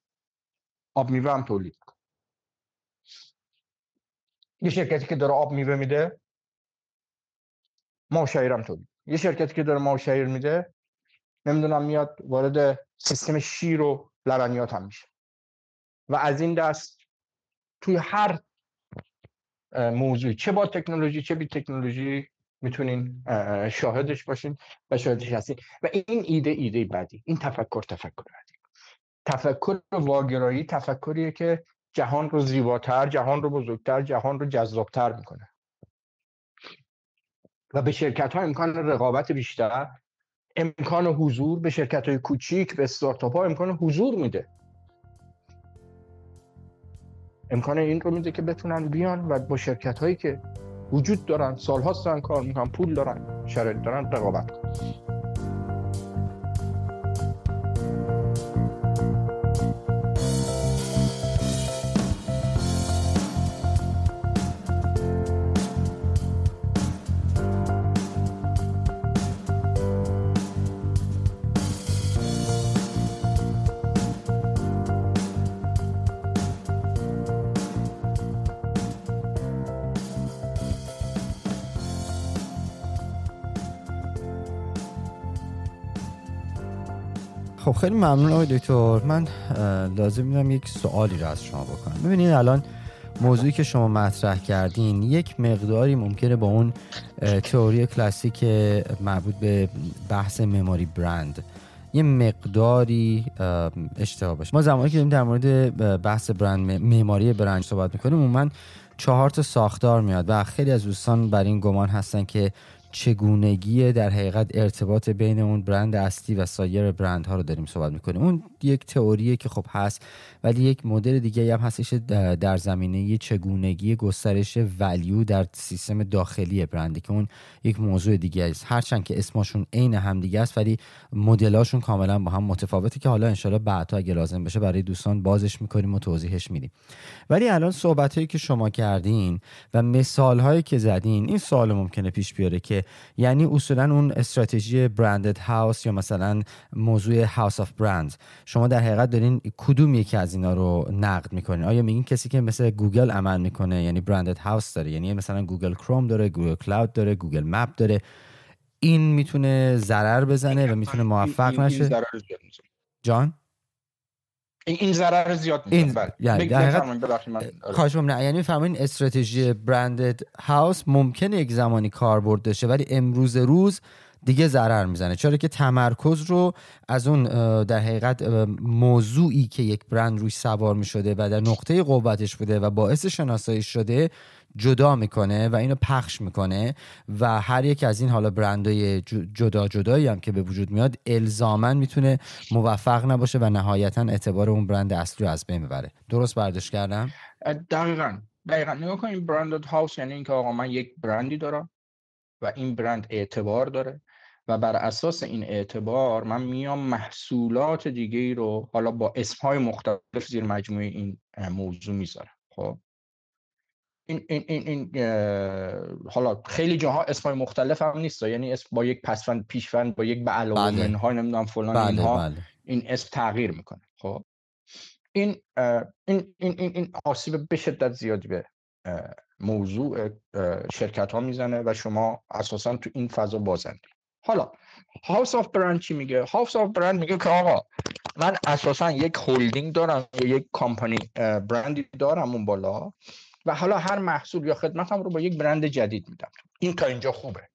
آب میوه هم تولید یه شرکتی که داره آب میوه میده ما هم تولید یه شرکتی که داره ماءالشعیر میده نمی‌دونم میاد وارد سیستم شیر و لبنیات هم میشه. و از این دست توی هر موضوعی چه با تکنولوژی چه بی تکنولوژی می‌تونین شاهدش باشین و شاهدش هستین. و این ایده ایده بدی این تفکر تفکر بدی تفکر واگرایی تفکریه که جهان رو زیباتر جهان رو بزرگتر جهان رو جذابتر می‌کنه. و به شرکت ها امکان رقابت بیشتر امکان حضور به شرکت های کوچیک به استارتاپ ها امکان حضور میده. امکان این رو میده که بتونن بیان و با شرکت هایی که وجود دارن سالهاست دارن کار می‌کنن پول دارن شرایط دارن رقابت کنن. خب خیلی ممنون آقای دکتر. من لازم می‌دونم یک سوالی رو از شما بکنم. ببینید الان موضوعی که شما مطرح کردین یک مقداری ممکنه با اون تئوری کلاسیک مربوط به بحث مموری برند یه مقداری اشتباه باشه. ما زمانی که در مورد بحث برند معماری برند صحبت می‌کنیم من چهار تا ساختار میاد و خیلی از دوستان بر این گمان هستن که چگونگی در حقیقت ارتباط بین اون برند اصلی و سایر برندها رو داریم صحبت می‌کنیم. اون یک تئوریه که خب هست ولی یک مدل دیگه هم هستش در زمینه چگونگی گسترش ولیو در سیستم داخلی برنده که اون یک موضوع دیگه است. هرچند که اسمشون عین هم دیگه است ولی مدلاشون کاملا با هم متفاوته که حالا انشالله بعدها اگه لازم بشه برای دوستان بازش می‌کنیم و توضیحش میدیم. ولی الان صحبت هایی که شما کردین و مثال هایی که زدین این سوال ممکنه پیش بیاره که یعنی اصولا اون استراتژی branded house یا مثلا موضوع house of brand شما در حقیقت دارین کدوم یکی از اینا رو نقد می‌کنین؟ آیا میگین کسی که مثل گوگل عمل می‌کنه یعنی branded house داره یعنی مثلا گوگل کروم داره گوگل کلاود داره گوگل map داره این می‌تونه ضرر بزنه و می‌تونه موفق نشه؟ جان؟ این ضرر زیاد این بله. یعنی در. نه یعنی فهمین استراتژی برندد هاوس ممکنه یک زمانی کاربرد داشته ولی امروز روز دیگه ضرر می‌زنه. چرا که تمرکز رو از اون در حقیقت موضوعی که یک برند روش سوار می‌شده و در نقطه قوتش بوده و باعث شناسایی شده جدا می‌کنه و اینو پخش می‌کنه و هر یک از این حالا برندهای جدا جدایی هم که به وجود میاد الزاما می‌تونه موفق نباشه و نهایتا اعتبار اون برند اصلی رو از بین ببره. درست برداشت کردم؟ دقیقا. دقیقا. نگاه کنیم برند هاوس یعنی اینکه آقا من یک برندی دارم و این برند اعتبار داره. و بر اساس این اعتبار من میام محصولات دیگه ای رو حالا با اسمهای مختلف زیر مجموعه این موضوع می‌ذارم خب این این این, این حالا خیلی جاها اسمای مختلف هم نیست یعنی اسم با یک پسفند پیشفند با یک به علاوه بله. ها نمی‌دونم فلان بله، اینها بله. این اسم تغییر می‌کنه خب این این این این, این آسیب به شدت زیادی به موضوع شرکت ها می‌زنه و شما اساسا تو این فضا بازندید حالا house of brand چی میگه؟ house of brand میگه که آقا من اساسا یک هولدینگ دارم یا یک کمپانی برندی دارم اون بالا و حالا هر محصول یا خدمتم رو با یک برند جدید میدم. این تا اینجا خوبه.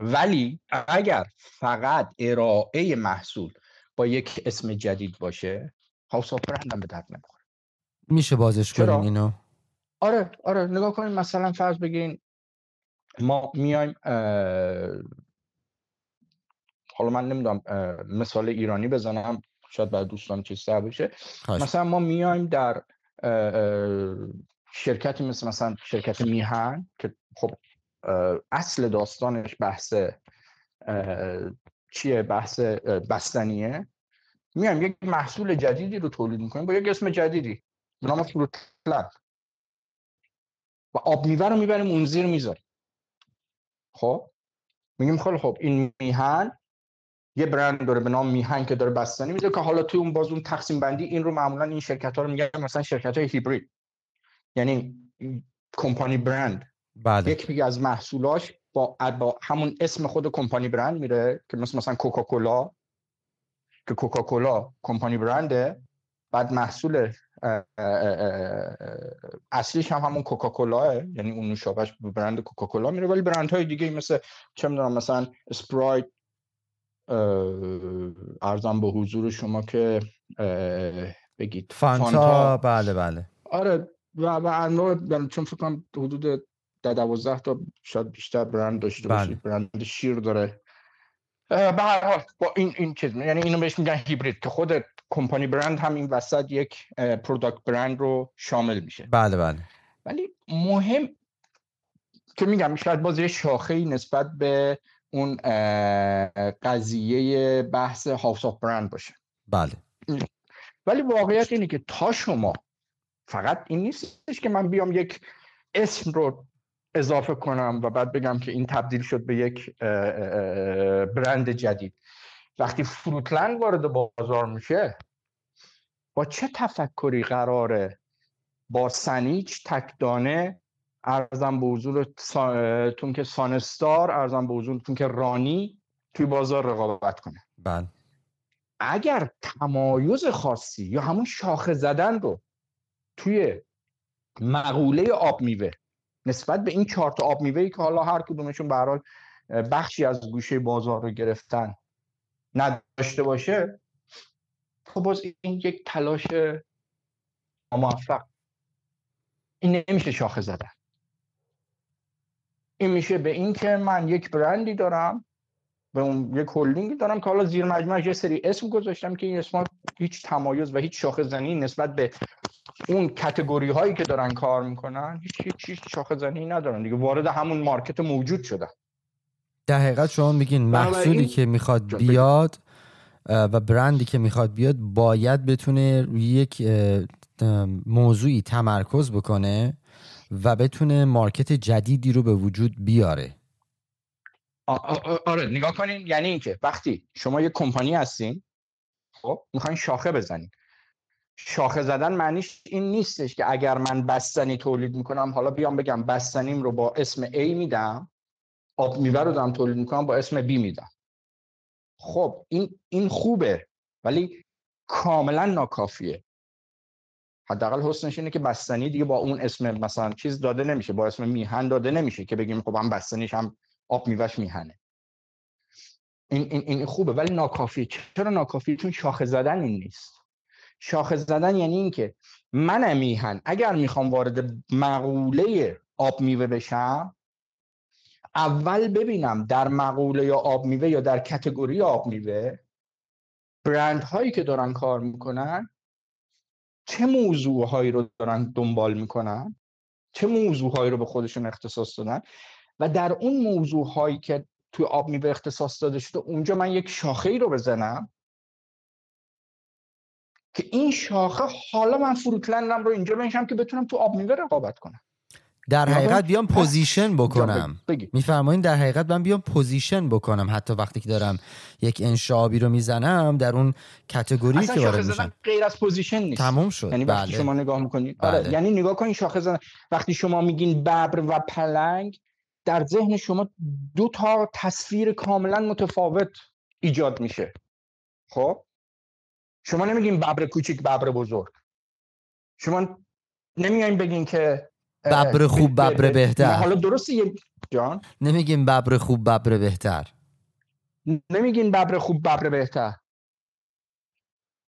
ولی اگر فقط ارائه محصول با یک اسم جدید باشه هاوس آف برند هم به درد نمی‌خوره. میشه بازش کنیم اینو؟ آره آره نگاه کنیم مثلا فرض بگین ما میایم حالا من نمی‌دونم مثال ایرانی بزنم شاید برای دوستان چیز بشه مثلا ما میایم در شرکتی مثل مثلا شرکت میهن که خب اصل داستانش بحث چیه؟ بحث بستنیه. میایم یک محصول جدیدی رو تولید می‌کنیم با یک اسم جدیدی. به نام فروتلند و آب میوه رو می‌بریم اون زیر می‌ذاریم. خب؟ میگیم خیلی خب این میهن یه برند داره به نام میهن که داره بستنی میده که حالا توی اون باز اون تقسیم بندی این رو معمولا این شرکت ها رو میگن مثلا شرکت های هیبرید. یعنی کمپانی برند. بله. یک میگه از محصولاش با, با همون اسم خود کمپانی برند میره که مثل مثلا کوکاکولا. که کوکاکولا کمپانی برنده. بعد محصول اصلیش هم همون کوکاکولا یعنی اون نوشابهش به برند کوکاکولا میره. ولی برندهای دیگه مثل چه می‌دونم مثلا اسپرایت ارزم به حضور شما که بگید. فانتا, فانتا. بله بله. آره و و انواع چون فکر کنم حدود در دوازده تا شاید بیشتر برند داشته بله. باشید برند شیر داره. به هر حال با این این چیز یعنی اینو بهش میگن هیبرید که خود کمپانی برند هم این وسط یک product brand رو شامل میشه. بله بله. ولی مهم که میگم شاید باز یه شاخه نسبت به اون قضیه بحث house of brand باشه. بله. ولی واقعیت اینه که تا شما فقط این نیستش که من بیام یک اسم رو اضافه کنم و بعد بگم که این تبدیل شد به یک برند جدید. وقتی فروتلند وارد بازار میشه با چه تفکری قراره با سنیچ تکدانه ارزم به حضورتون که سانستار ارزم به حضورتون که رانی توی بازار رقابت کنه. بله. اگر تمایز خاصی یا همون شاخه زدن رو توی مقوله آب میوه نسبت به این چهار آب میوه که حالا هر کدومشون به بخشی از گوشه بازار رو گرفتن نداشته باشه خب باز این یک تلاش موفق این نمیشه شاخه زدن. این میشه به این که من یک برندی دارم به اون یک هلدینگ دارم که حالا زیر مجموعه یه سری اسم گذاشتم که این اسم هیچ تمایز و هیچ شاخه زنی نسبت به اون کتگوری هایی که دارن کار می‌کنن هیچ هیچ, شاخه زنی ندارن دیگه. وارد همون مارکت موجود شده در حقیقت شما میگین محصولی که می‌خواد بیاد و برندی که می‌خواد بیاد باید بتونه روی یک موضوعی تمرکز بکنه. و بتونه مارکت جدیدی رو به وجود بیاره. آره نگاه کنین یعنی اینکه وقتی شما یه کمپانی هستین خب می‌خواین شاخه بزنین. شاخه زدن معنیش این نیستش که اگر من بستنی تولید می‌کنم حالا بیام بگم بستنیم رو با اسم A میدم آب میوه رو دارم تولید می‌کنم با اسم B میدم. خب این این خوبه ولی کاملا ناکافیه. حداقل حسنش اینه که بستنی دیگه با اون اسم مثلا چیز داده نمیشه با اسم میهن داده نمیشه که بگیم خب هم بستنیش هم آب میوهش میهنه. این, این, این خوبه ولی ناکافی چرا ناکافی چون شاخه زدن این نیست. شاخه زدن یعنی اینکه من میهن. اگر می‌خوام وارد مقوله آب میوه بشم اول ببینم در مقوله یا آب میوه یا در کتگوری آب میوه برند هایی که دارن کار می‌کنن چه موضوع هایی رو دارن دنبال می‌کنن؟ چه موضوع هایی رو به خودشون اختصاص دادن؟ و در اون موضوع هایی که توی آب میوه اختصاص داده شده اونجا من یک شاخه ای رو بزنم که این شاخه حالا من فروتلندم رو اینجا بنشم که بتونم تو آب میوه رقابت کنم. در حقیقت بیام پوزیشن بکنم. میفرمایین در حقیقت من بیام پوزیشن بکنم. حتی وقتی که دارم یک انشابی رو می‌زنم در اون کتگوری که وارد میشم. غیر از position نیست. تموم شد. یعنی وقتی بله. شما نگاه می‌کنید. آره، بله. یعنی نگاه کنین شاخه زدن. وقتی شما میگین ببر و پلنگ در ذهن شما دو تا تصویر کاملا متفاوت ایجاد میشه. خب؟ شما نمیگین ببر کوچیک ببر بزرگ. شما نمیاین بگین که ببر خوب ببر بهتر. حالا درسته یه جان؟ نمیگین ببر خوب ببر بهتر. نمیگین ببر خوب ببر بهتر.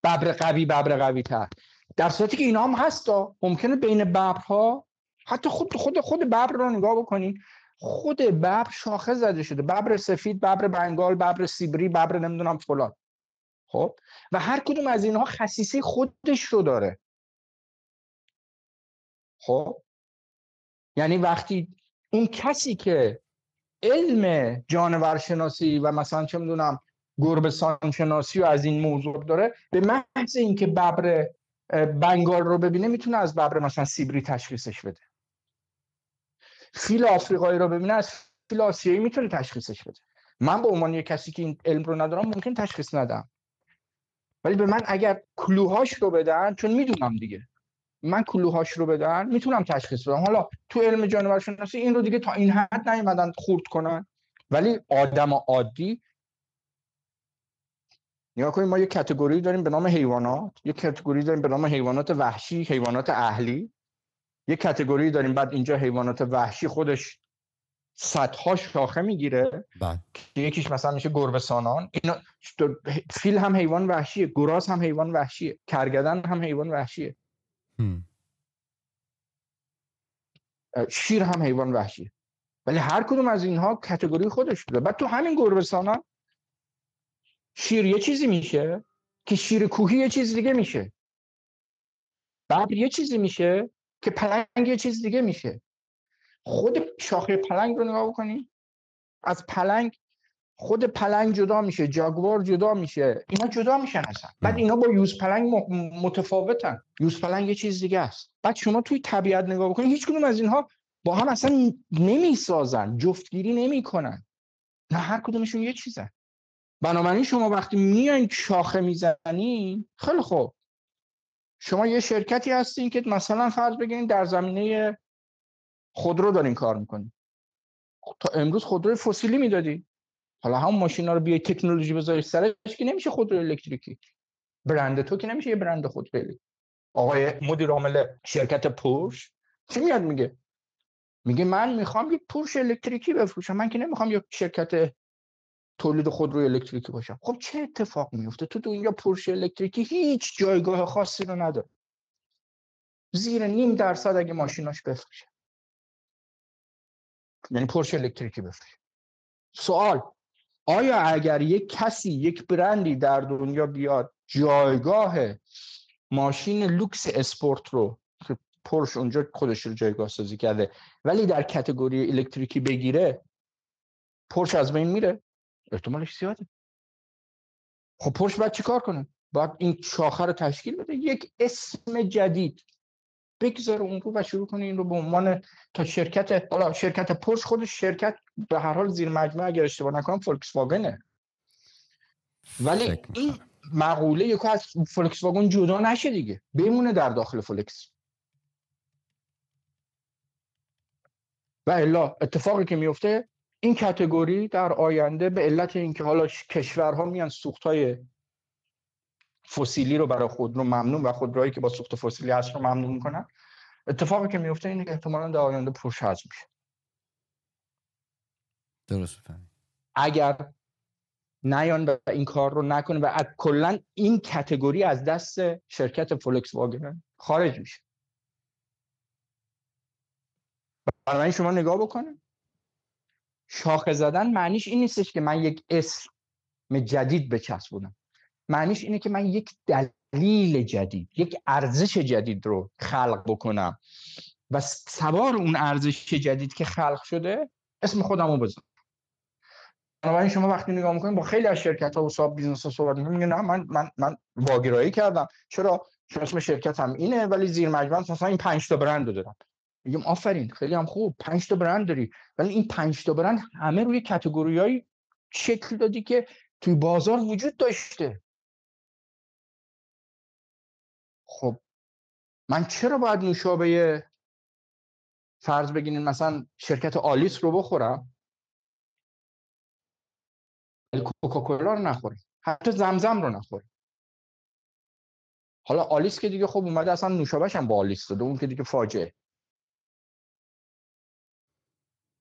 ببر قوی ببر قوی تر در صورتی که اینا هم هستا ممکنه بین ببرها حتی خود خود خود ببر رو نگاه بکنین. خود ببر شاخه زده شده. ببر سفید ببر بنگال ببر سیبری ببر نمی‌دونم فلان. خب؟ و هر کدوم از اینها خصیصه خودش رو داره. خب؟ یعنی وقتی اون کسی که علم جانورشناسی و مثلا چه می‌دونم گربسان شناسی و از این موضوع داره به محض اینکه ببر بنگال رو ببینه می‌تونه از ببر مثلا سیبری تشخیصش بده. فیل آفریقایی رو ببینه از فیل آسیایی می‌تونه تشخیصش بده. من به عنوان یک کسی که این علم رو ندارم ممکن تشخیص ندم. ولی به من اگر کلوهاش رو بدن چون می‌دونم دیگه. من کلوهاش رو بدن می‌تونم تشخیص بدم. حالا تو علم جانور شناسی این رو دیگه تا این حد نیومدن خورد کنن. ولی آدم عادی نگاه کنید ما یه کتگوری داریم به نام حیوانات. یه کتگوری داریم به نام حیوانات وحشی حیوانات اهلی. یه کتگوری داریم بعد اینجا حیوانات وحشی خودش صدها شاخه می‌گیره. بله. که یکیش مثلا میشه گربه سانان. اینا فیل هم حیوان وحشیه گراز هم حیوان وحشیه کرگدن هم حیوان وحشیه. شیر هم حیوان وحشیه ولی هر کدوم از اینها کتگوری خودش داره بعد تو همین گربه سانان شیر یه چیزی میشه که شیر کوهی یه چیز دیگه میشه. ببر یه چیزی میشه که پلنگ یه چیز دیگه میشه. خود شاخه پلنگ رو نگاه بکنی. از پلنگ خود پلنگ جدا میشه جاگوار جدا میشه اینا جدا میشن اصلا. بعد اینا با یوز پلنگ متفاوتن. یوز پلنگ یه چیز دیگه است. بعد شما توی طبیعت نگاه بکنید هیچ کدوم از اینها با هم اصلا نمی‌سازن جفتگیری نمی‌کنن. نه هر کدومشون یه چیزن. بنابراین شما وقتی میایین شاخه می‌زنین خیلی خوب. شما یه شرکتی هستین که مثلا فرض بگیرین در زمینه خودرو دارین کار می‌کنین. تا امروز خودرو فسیلی می‌دادی حالا هم ماشینا رو بیای تکنولوژی بذاری سرش که نمیشه خودرو الکتریکی. برند تو که نمیشه یه برند خودرو آقای مدیر عامل شرکت پورش چی میاد میگه؟ میگه من می‌خوام یک پورش الکتریکی بفروشم. من که نمی‌خوام یک شرکت تولید خودرو الکتریکی باشم. خب چه اتفاق میفته؟ تو اینجا پورش الکتریکی هیچ جایگاه خاصی رو نداره. زیر نیم درصد اگه ماشیناش بفروشه. یعنی پورش الکتریکی بفروشه. سوال آیا اگر یک کسی یک برندی در دنیا بیاد جایگاه ماشین لوکس اسپورت رو که پرش اونجا خودش رو جایگاه سازی کرده ولی در کتگوری الکتریکی بگیره پرش از بین میره؟ احتمالش زیاده. خب پرش باید چیکار کنه؟ باید این شاخه رو تشکیل بده. یک اسم جدید. بگذاره اون رو و شروع کنه این رو به عنوان تا شرکت حالا شرکت پرش خودش شرکت به هر حال زیر مجموعه اگر اشتباه نکنم فولکس واگنه ولی این مقوله یکو از فولکس واگن جدا نشه دیگه. بمونه در داخل فولکس. و الا اتفاقی که میفته این کتگوری در آینده به علت اینکه حالا کشورها میان سوختهای فسیلی رو برای خود رو ممنون و خودروهایی که با سوخت فسیلی هست رو ممنون می‌کنن اتفاقی که میفته اینه که احتمالا در آینده پرش هضم میشه. درست فهمید اگر نیان و این کار رو نکنه و کلا این کتگوری از دست شرکت فولکس واگن خارج میشه. برای شما نگاه بکنه. شاخه زدن معنیش این نیستش که من یک اسم جدید بچسبونم. معنیش اینه که من یک دلیل جدید یک ارزش جدید رو خلق بکنم و سوار اون ارزش جدید که خلق شده اسم خودم رو بذارم بنابراین شما وقتی نگاه می‌کنید با خیلی از شرکت ها و صاحب business ها صحبت می‌کنید نه من من من واگرایی کردم. چرا؟ چون اسم شرکت هم اینه ولی زیر مجموعه مثلا این 5 تا برند رو دارم. میگم آفرین خیلی هم خوب 5 تا برند داری. ولی این 5 تا برند همه روی کاتگوریای شکل دادی که توی بازار وجود داشته. خب من چرا باید نوشابه فرض بگیرین مثلا شرکت آلیس رو بخورم؟ کوکاکولا رو نخورم حتی زمزم رو نخورم. حالا آلیس که دیگه خب اومده اصلا نوشابهش هم با آلیس داده اون که دیگه فاجعه.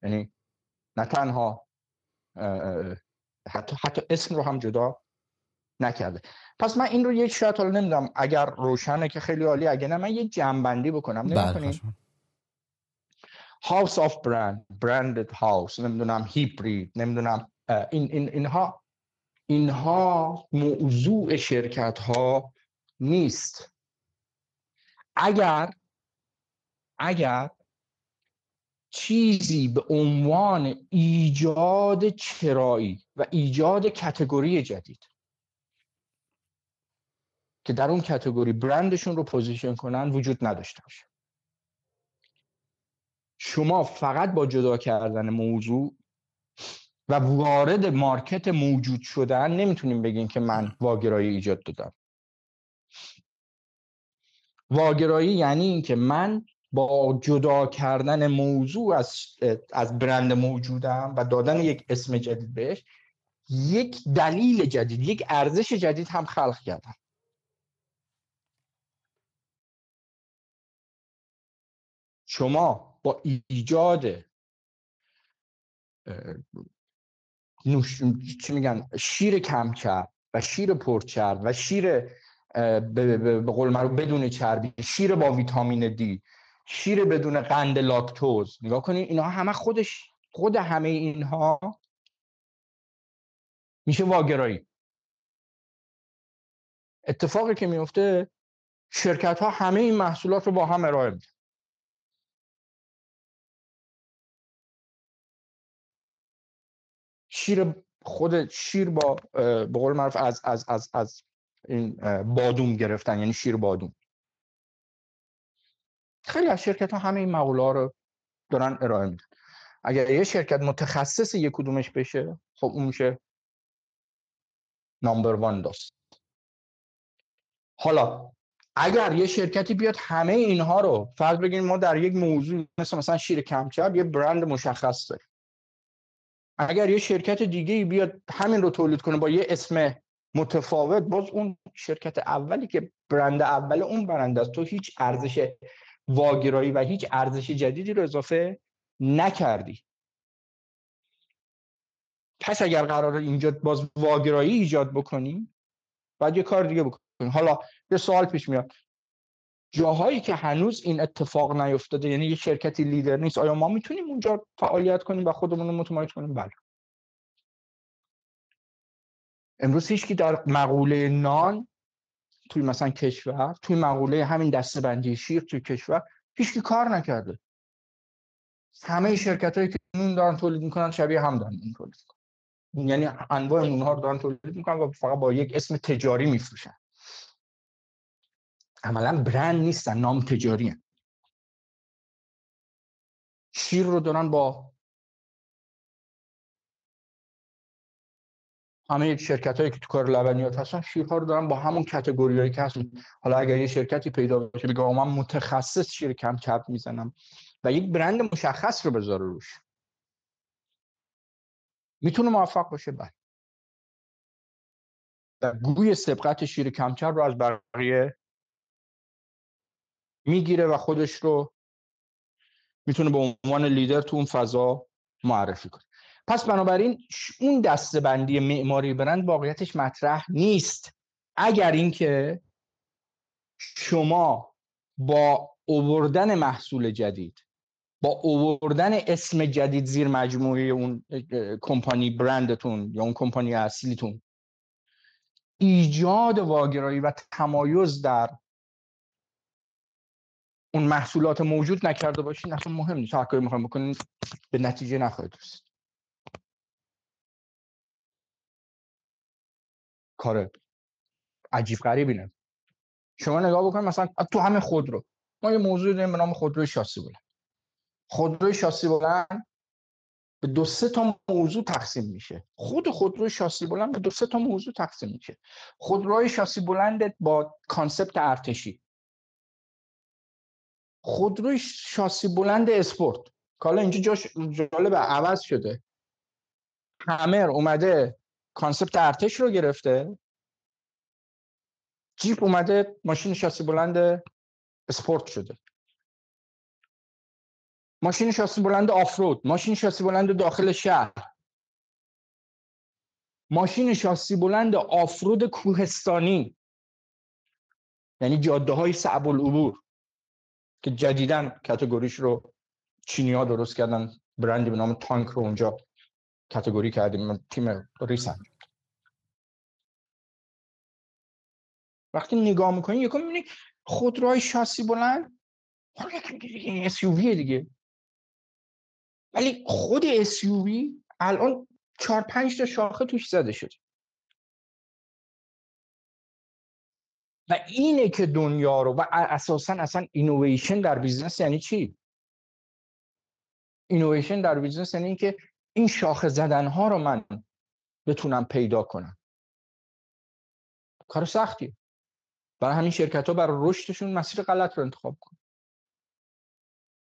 یعنی نه تنها حتی حتی اسم رو هم جدا نکرده. پس من این رو یک شاید حالا نمی‌دونم اگر روشنه که خیلی عالی اگه نه من یه جنبندی بکنم. بله هاوس آف برند برندد هاوس نمی‌دونم هیبرید نمی‌دونم این این اینها اینها موضوع شرکت ها نیست. اگر اگر چیزی به عنوان ایجاد چرایی و ایجاد category جدید که در اون category برندشون رو position کنن وجود نداشته باشه. شما فقط با جدا کردن موضوع و وارد market موجود شدن نمی‌تونیم بگیم که من واگرایی ایجاد دادم. واگرایی یعنی اینکه من با جدا کردن موضوع از از برند موجودم و دادن یک اسم جدید بهش یک دلیل جدید یک ارزش جدید هم خلق کردم. شما با ایجاد نوش... چی میگن شیر کمچرب و شیر پرچرب و شیر به قول معروف بدون چربی شیر با ویتامین دی شیر بدون قند لاکتوز. نگاه کنید اینها همه خودش خود همه اینها میشه واگرایی. اتفاقی که میفته شرکت ها همه این محصولات رو با هم ارائه میدن. شیر خود شیر با به قول معروف از از از از این بادوم گرفتن یعنی شیر بادوم. خیلی از شرکت ها همه این مقوله ها رو دارن ارائه میدن. اگر یه شرکت متخصص یک کدومش بشه خب اون میشه نامبر وان داست. حالا اگر یه شرکتی بیاد همه اینها رو فرض بگیریم ما در یک موضوع مثل مثلا شیر کمچرب یه برند مشخص داریم. اگر یه شرکت دیگه بیاد همین رو تولید کنه با یه اسم متفاوت باز اون شرکت اولی که برند اول اون برند است. تو هیچ ارزش واگرایی و هیچ ارزش جدیدی رو اضافه نکردی. پس اگر قرار اینجا باز واگرایی ایجاد بکنیم باید یه کار دیگه بکنیم حالا یه سوال پیش میاد. جاهایی که هنوز این اتفاق نیفتاده یعنی یه شرکتی لیدر نیست آیا ما می‌تونیم اونجا فعالیت کنیم و خودمون رو متمایز کنیم؟ بله. امروز هیچکی در مقوله نان توی مثلا کشور توی مقوله همین دسته بندی شیر توی کشور هیچکی کار نکرده. همه شرکت هایی که نون دارن تولید می‌کنن شبیه هم دارن نون تولید یعنی انواع نون ها رو دارن تولید می‌کنن و فقط با یک اسم تجاری میفروشن. عملا برند نیستن نام تجاری هن. شیر رو دارن با همه شرکت هایی که تو کار لبنیات هستن شیرها رو دارن با همون کتگوری هایی که هستن. حالا اگر یه شرکتی پیدا بشه بگه من متخصص شیر کم کپ می‌زنم و یک برند مشخص رو بذاره روش. می‌تونه موفق باشه؟ بله. و گوی سبقت شیر کمچر رو از بقیه می‌گیره و خودش رو می‌تونه به عنوان لیدر تو اون فضا معرفی کنه. پس بنابراین اون دستبندی معماری برند واقعیتش مطرح نیست. اگر اینکه شما با اووردن محصول جدید با اووردن اسم جدید زیر مجموعه اون کمپانی برندتون یا اون کمپانی اصلیتون ایجاد واگرایی و تمایز در اون محصولات موجود نکرده باشین اصلا مهم نیست. هر کاری می‌خوایم بکنین به نتیجه نخواهید رسید. کار عجیب غریبی شما نگاه بکنید مثلا تو همه خودرو. ما یه موضوع داریم به نام خودروی شاسی بلند. خودروی شاسی بلند به دو سه تا موضوع تقسیم میشه. خود خودروی شاسی بلند به دو سه تا موضوع تقسیم میشه. خودروی شاسی بلند با concept ارتشی. خودروی شاسی بلند اسپورت. حالا اینجا جاش جالب عوض شده. همر اومده concept ارتش رو گرفته. جیپ اومده ماشین شاسی بلند اسپورت شده. ماشین شاسی بلند offroad. ماشین شاسی بلند داخل شهر. ماشین شاسی بلند آفرود کوهستانی. یعنی جاده های صعب العبور که جدیدن کتگوریش رو چینی ها درست کردن. برندی به نام تانک رو اونجا کتگوری کردیم. تیم ریسن وقتی نگاه می‌کنی یکم می‌بینی خودروهای شاسی بلند. این SUV دیگه. ولی خود SUV الان چهار پنج تا شاخه توش زده شده. و اینه که دنیا رو و اساسا اصلا اینویشن در business یعنی چی؟ اینویشن در business یعنی اینکه این شاخه زدن ها رو من بتونم پیدا کنم. کار سختیه. برای همین شرکت ها برای رشدشون مسیر غلط رو انتخاب کن.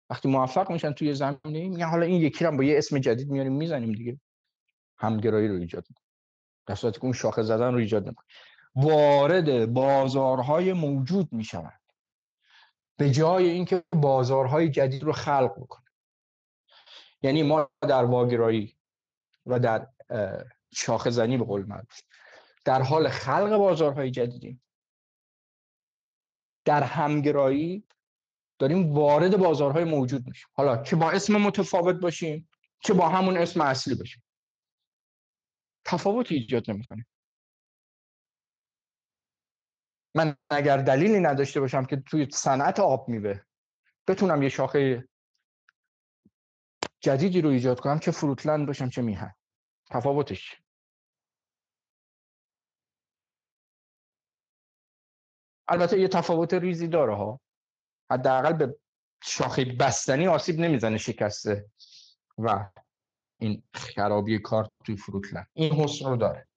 وقتی موفق میشن توی زمینه میگن حالا این یکی رو با یه اسم جدید میاریم می‌زنیم دیگه. همگرایی رو ایجاد می‌کنه در صورتی که اون شاخه زدن رو ایجاد نمی‌کنه وارد بازارهای موجود می‌شوند به جای اینکه بازارهای جدید رو خلق بکنه. یعنی ما در واگرایی و در شاخه زنی به قول معروف در حال خلق بازارهای جدیدیم در همگرایی داریم وارد بازارهای موجود میشیم. حالا چه با اسم متفاوت باشیم چه با همون اسم اصلی باشیم. تفاوت ایجاد نمی‌کنه. من اگر دلیلی نداشته باشم که توی صنعت آب میوه بتونم یه شاخه جدیدی رو ایجاد کنم چه فروتلند باشم چه میهن. تفاوتش البته یه تفاوت ریزی داره ها. حداقل به شاخه بستنی آسیب نمی‌زنه شکسته و این خرابی کار توی فروتلند. این حسن رو داره.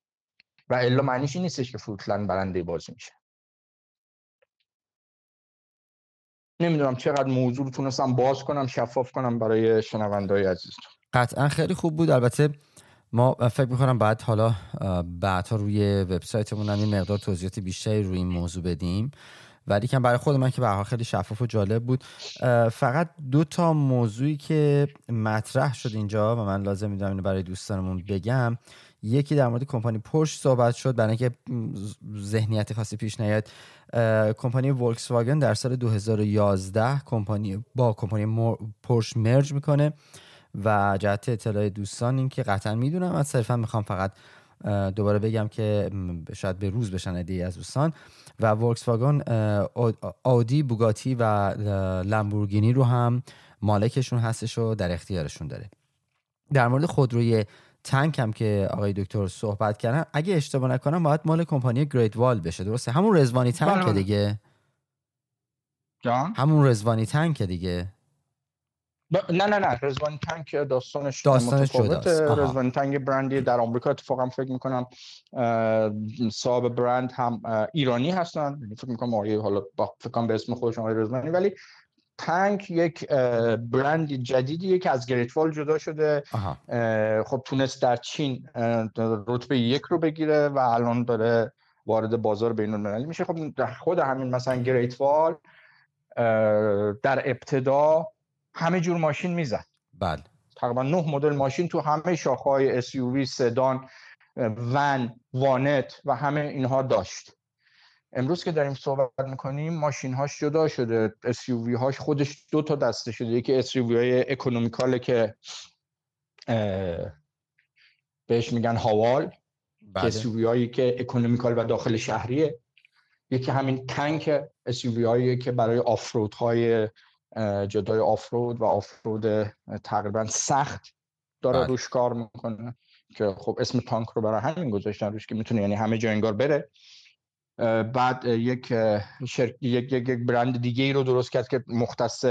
و الا معنیش این نیستش که فروتلند برنده بازی میشه. نمی‌دونم چقدر موضوع رو تونستم باز کنم شفاف کنم برای شنوندهای عزیزتون. قطعا خیلی خوب بود. البته ما فکر می‌کنم بعد حالا بعدها روی وبسایتمون هم این مقدار توضیحات بیشتری روی این موضوع بدیم. ولی کم برای خود من که به خیلی شفاف و جالب بود. فقط دو تا موضوعی که مطرح شد اینجا و من لازم می‌دونم اینو برای دوستانمون بگم. یکی در مورد کمپانی پرش صحبت شد. برای اینکه ذهنیت خاصی پیش نیاد. کمپانی ولکس واگن در سال 2011 کمپانی با کمپانی پرش مرج می‌کنه و جهت اطلاع دوستان این که قطعا می‌دونم از صرفا می‌خوام فقط دوباره بگم که شاید به روز بشن ادی از دوستان. و ورکس واگن آدی بوگاتی و لامبورگینی رو هم مالکشون هستش و در اختیارشون داره. در مورد خودروی تنک هم که آقای دکتر صحبت کردن. اگه اشتباه نکنم باید مال کمپانی گریت وال بشه درسته؟ همون رزوانی تنک بله، بله. دیگه. جان؟ همون رزوانی تنک دیگه. نه نه نه. رزوانی تنک داستانش داستانش رزوانی تنک برندی در آمریکا اتفاقا فکر می‌کنم صاحب برند هم ایرانی هستن. یعنی فکر می‌کنم آقای حالا فکر کنم به اسم خودشون آقای رزوانی ولی تنک یک برند جدیدیه که از گریتوال جدا شده. خب تونست در چین رتبه یک رو بگیره و الان داره وارد بازار بین المللی میشه. خب خود همین مثلا گریتوال در ابتدا همه جور ماشین می‌زد. بله. تقریبا نه مدل ماشین تو همه شاخهای SUV سدان ون وانت و همه اینها داشت. امروز که داریم صحبت می‌کنیم ماشین هاش جدا شده SUV هاش خودش دو تا دسته شده یکی SUV های اکونومیکاله که بهش میگن هوال بله. SUV هایی که اکونومیکال و داخل شهریه یکی همین تنک SUV هایی که برای آفرود های جدای آفرود و آفرود تقریبا سخت داره بله. روش کار می‌کنه که خب اسم تانک رو برای همین گذاشتن روش که می‌تونه یعنی همه جا انگار بره بعد یک شرک یک یک برند دیگه ای رو درست کرد که مختص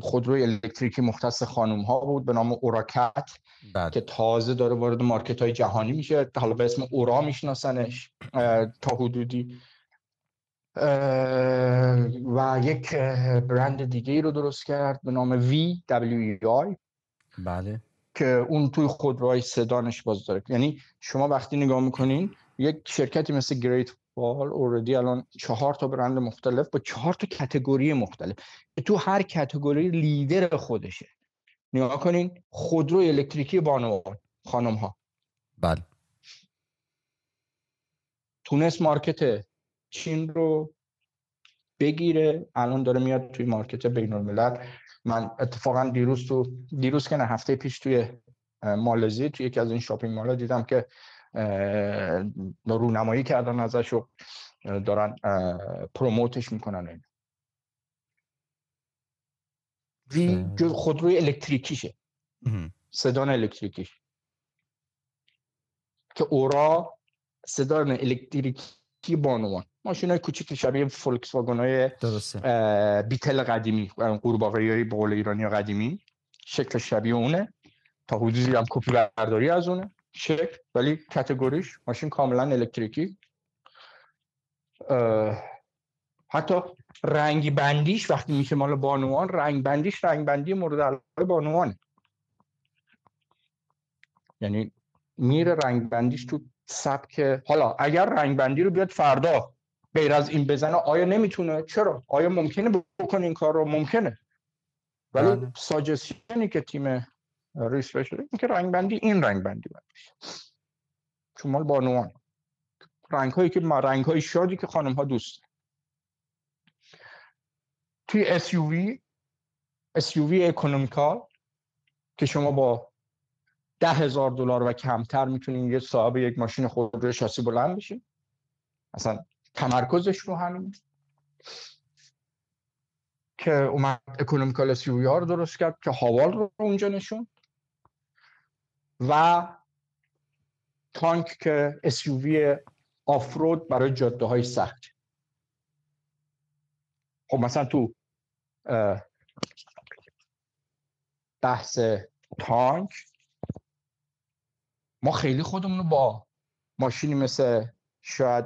خودروی الکتریکی مختص خانوم ها بود به نام اوراکت بله. که تازه داره وارد مارکت های جهانی میشه. حالا به اسم اورا میشناسنش تا حدودی. و یک برند دیگه ای رو درست کرد به نام VWI بله. که اون توی خودروهای سدانش باز داره. یعنی شما وقتی نگاه می‌کنین یک شرکتی مثل گریت وال اوردی الان چهار تا برند مختلف با چهار تا کتگوری مختلف. تو هر category leader خودشه. نگاه کنین خودرو الکتریکی بانوان خانم ها بله. تونست market چین رو بگیره الان داره میاد توی market بین الملل من اتفاقا دیروز تو دیروز که نه هفته پیش توی مالزی توی یکی از این shopping mall ا دیدم که رونمایی کردن ازش و دارن پروموتش می‌کنن این خودروی الکتریکیشه. صدان الکتریکیش. که اورا صدان الکتریکی بانوان. ماشین های کوچیک شبیه فولکس واگن های بیتل قدیمی قورباغه های بقول ایرانی قدیمی. شکل شبیه اونه. تا حدودی هم کپی برداری از اونه. شکل ولی کتگوریش ماشین کاملا الکتریکی. حتی رنگ بندیش وقتی میشه مال بانوان رنگ بندیش رنگ بندی مورد علاقه بانوان. یعنی میره رنگ بندیش تو سبک حالا اگر رنگ بندی رو بیاد فردا غیر از این بزنه آیا نمی‌تونه؟ چرا؟ آیا ممکنه بکنه این کار رو؟ ممکنه. ولی بله. ساجسیونی که تیم ریس شده این که رنگ بندی این رنگ بندی باید چون مال بانوان. رنگ هایی که رنگ های شادی که خانم ها دوست توی SUV SUV اکونومیکال که شما با ده هزار دلار و کمتر می‌تونین یه صاحب یک ماشین خودرو شاسی بلند بشین. اصلا تمرکزش رو همین. که اومد اکونومیکال SUV ها رو درست کرد که حوال رو اونجا نشون و تانک که SUV آفرود برای جاده های سخت. خب مثلا تو بحث تانک ما خیلی خودمون رو با ماشینی مثل شاید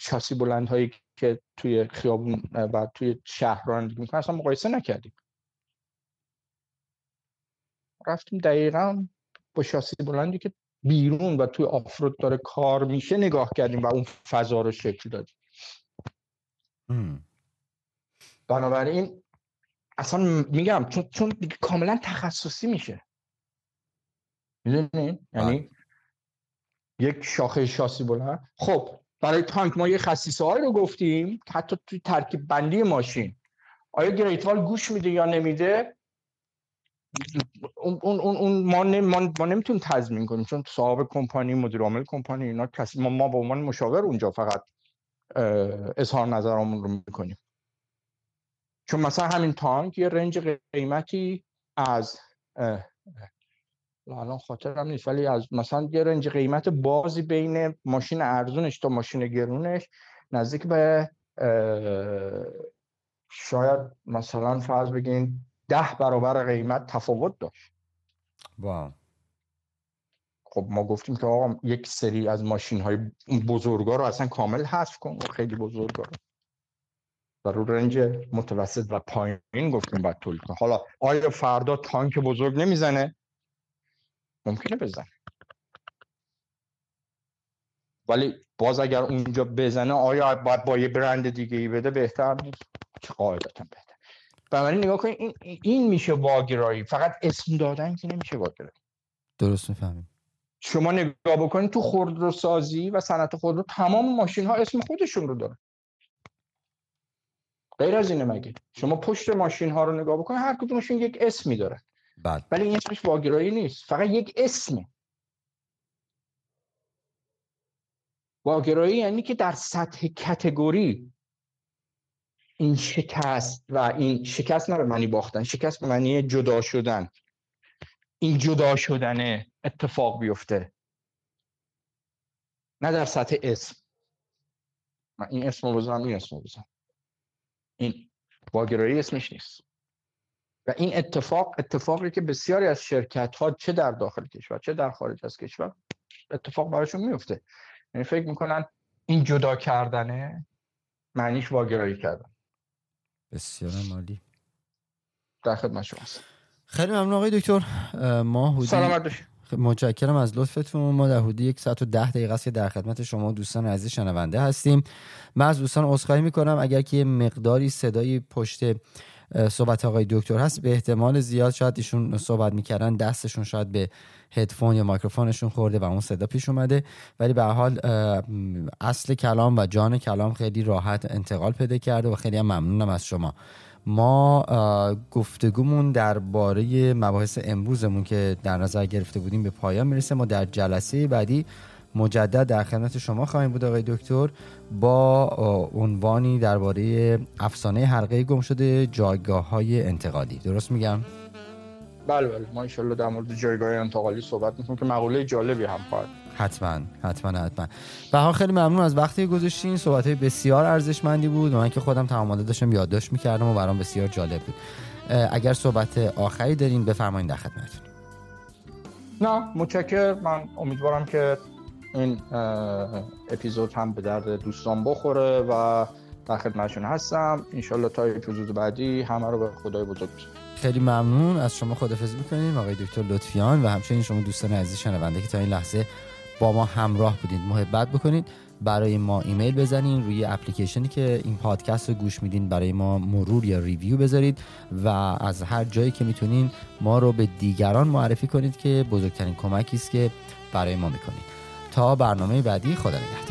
شاسی بلند هایی که توی خیابون و توی شهر رانندگی می‌کنن اصلا مقایسه نکردیم. رفتیم دقیقا با شاسی بلندی که بیرون و توی آفرود داره کار میشه نگاه کردیم و اون فضا رو شکل دادیم. بنابراین اصلا میگم چون چون کاملا تخصصی میشه. می‌دونین یعنی بله. یک شاخه شاسی بلند. خب برای تانک ما یه خصیصه های رو گفتیم حتی توی ترکیب بندی ماشین. آیا گریتوال گوش میده یا نمیده؟ اون اون اون ما, ما, ما نمی‌تونیم تضمین کنیم چون صاحب کمپانی مدیر عامل کمپانی اینا کسی ما, ما به عنوان مشاور اونجا فقط اظهار نظرمون رو می‌کنیم. چون مثلا همین تانک یه رنج قیمتی از الان خاطرم نیست ولی از مثلا یه رنج قیمت بازی بین ماشین ارزونش تا ماشین گرونش نزدیک به شاید مثلا فرض بگین ده برابر قیمت تفاوت داشت. واو. خب ما گفتیم که آقا یک سری از ماشین های بزرگا رو اصلا کامل حذف کن. خیلی بزرگا. رو و رو رنج متوسط و پایین گفتیم باید تولید کن حالا آیا فردا تانک بزرگ نمی‌زنه؟ ممکنه بزنه. ولی باز اگر اونجا بزنه آیا باید با یه برند دیگه ای بده؟ بهتر نیست. چه قاعدتا بهتر. بنابراین نگاه کنید این, این میشه واگرایی فقط اسم دادن که نمیشه واگرایی درست می‌فهمیم. شما نگاه بکنید تو خودروسازی و صنعت خودرو تمام ماشین ها اسم خودشون رو دارن. غیر از اینه مگه. شما پشت ماشین ها رو نگاه بکنید هر کدومشون یک اسمی داره بله. ولی این اسمش واگرایی نیست. فقط یک اسمه. واگرایی یعنی که در سطح کتگوری این شکست و این شکست نه به معنی باختن شکست به معنی جدا شدن. این جدا شدن اتفاق بیفته. نه در سطح اسم. من این اسم رو بزنم این اسم رو بزنم. این واگرایی اسمش نیست. و این اتفاق اتفاقی که بسیاری از شرکت ها چه در داخل کشور چه در خارج از کشور اتفاق براشون میفته یعنی فکر می‌کنن این جدا کردنه معنیش واگرایی کردن. بسیار مالی در خدمت شما خیلی ممنون آقای دکتر. ما حدود سلامت باشید متشکرم از لطفتون. ما در حدود یک ساعت و ده دقیقه است که در خدمت شما دوستان عزیز شنونده هستیم. من از دوستان عذرخواهی می‌کنم. اگر که مقداری صدای پشت صحبت آقای دکتر هست. به احتمال زیاد شاید ایشون صحبت می‌کردن دستشون شاید به هدفون یا مایکروفونشون خورده و اون صدا پیش اومده. ولی به حال اصل کلام و جان کلام خیلی راحت انتقال پیدا کرده و خیلی هم ممنونم از شما. ما گفتگومون درباره مباحث امروزمون که در نظر گرفته بودیم به پایان می‌رسه. ما در جلسه بعدی مجدد در خدمت شما خواهیم بود آقای دکتر. با عنوانی درباره افسانه حلقه گم شده جایگاه های انتقالی. درست میگم؟ بله بله. ما انشالله در مورد جایگاه انتقالی صحبت می‌کنیم که مقوله جالبی هم خواهد حتما حتما حتما. به خیلی ممنون از وقتی گذاشتین. صحبت های بسیار ارزشمندی بود. من که خودم تمام داشتم یادداشت می‌کردم و برام بسیار جالب بود. اگر صحبت آخری دارین بفرمایید در خدمتتون. نه متشکر من امیدوارم که این اپیزود هم به درد دوستان بخوره و در خدمتشون هستم. انشالله تا اپیزود بعدی همه رو به خدای بزرگ خیلی ممنون. از شما خدافظی می‌کنیم آقای دکتر لطفیان و همچنین شما دوستان عزیز شنونده که تا این لحظه با ما همراه بودید محبت بکنید. برای ما ایمیل بزنین روی اپلیکیشنی که این پادکست رو گوش میدین برای ما مرور یا ریویو بذارید و از هر جایی که می‌تونین ما رو به دیگران معرفی کنید که بزرگترین کمکی است که برای ما می‌کنید. تا برنامه بعدی. خدا نگهدار.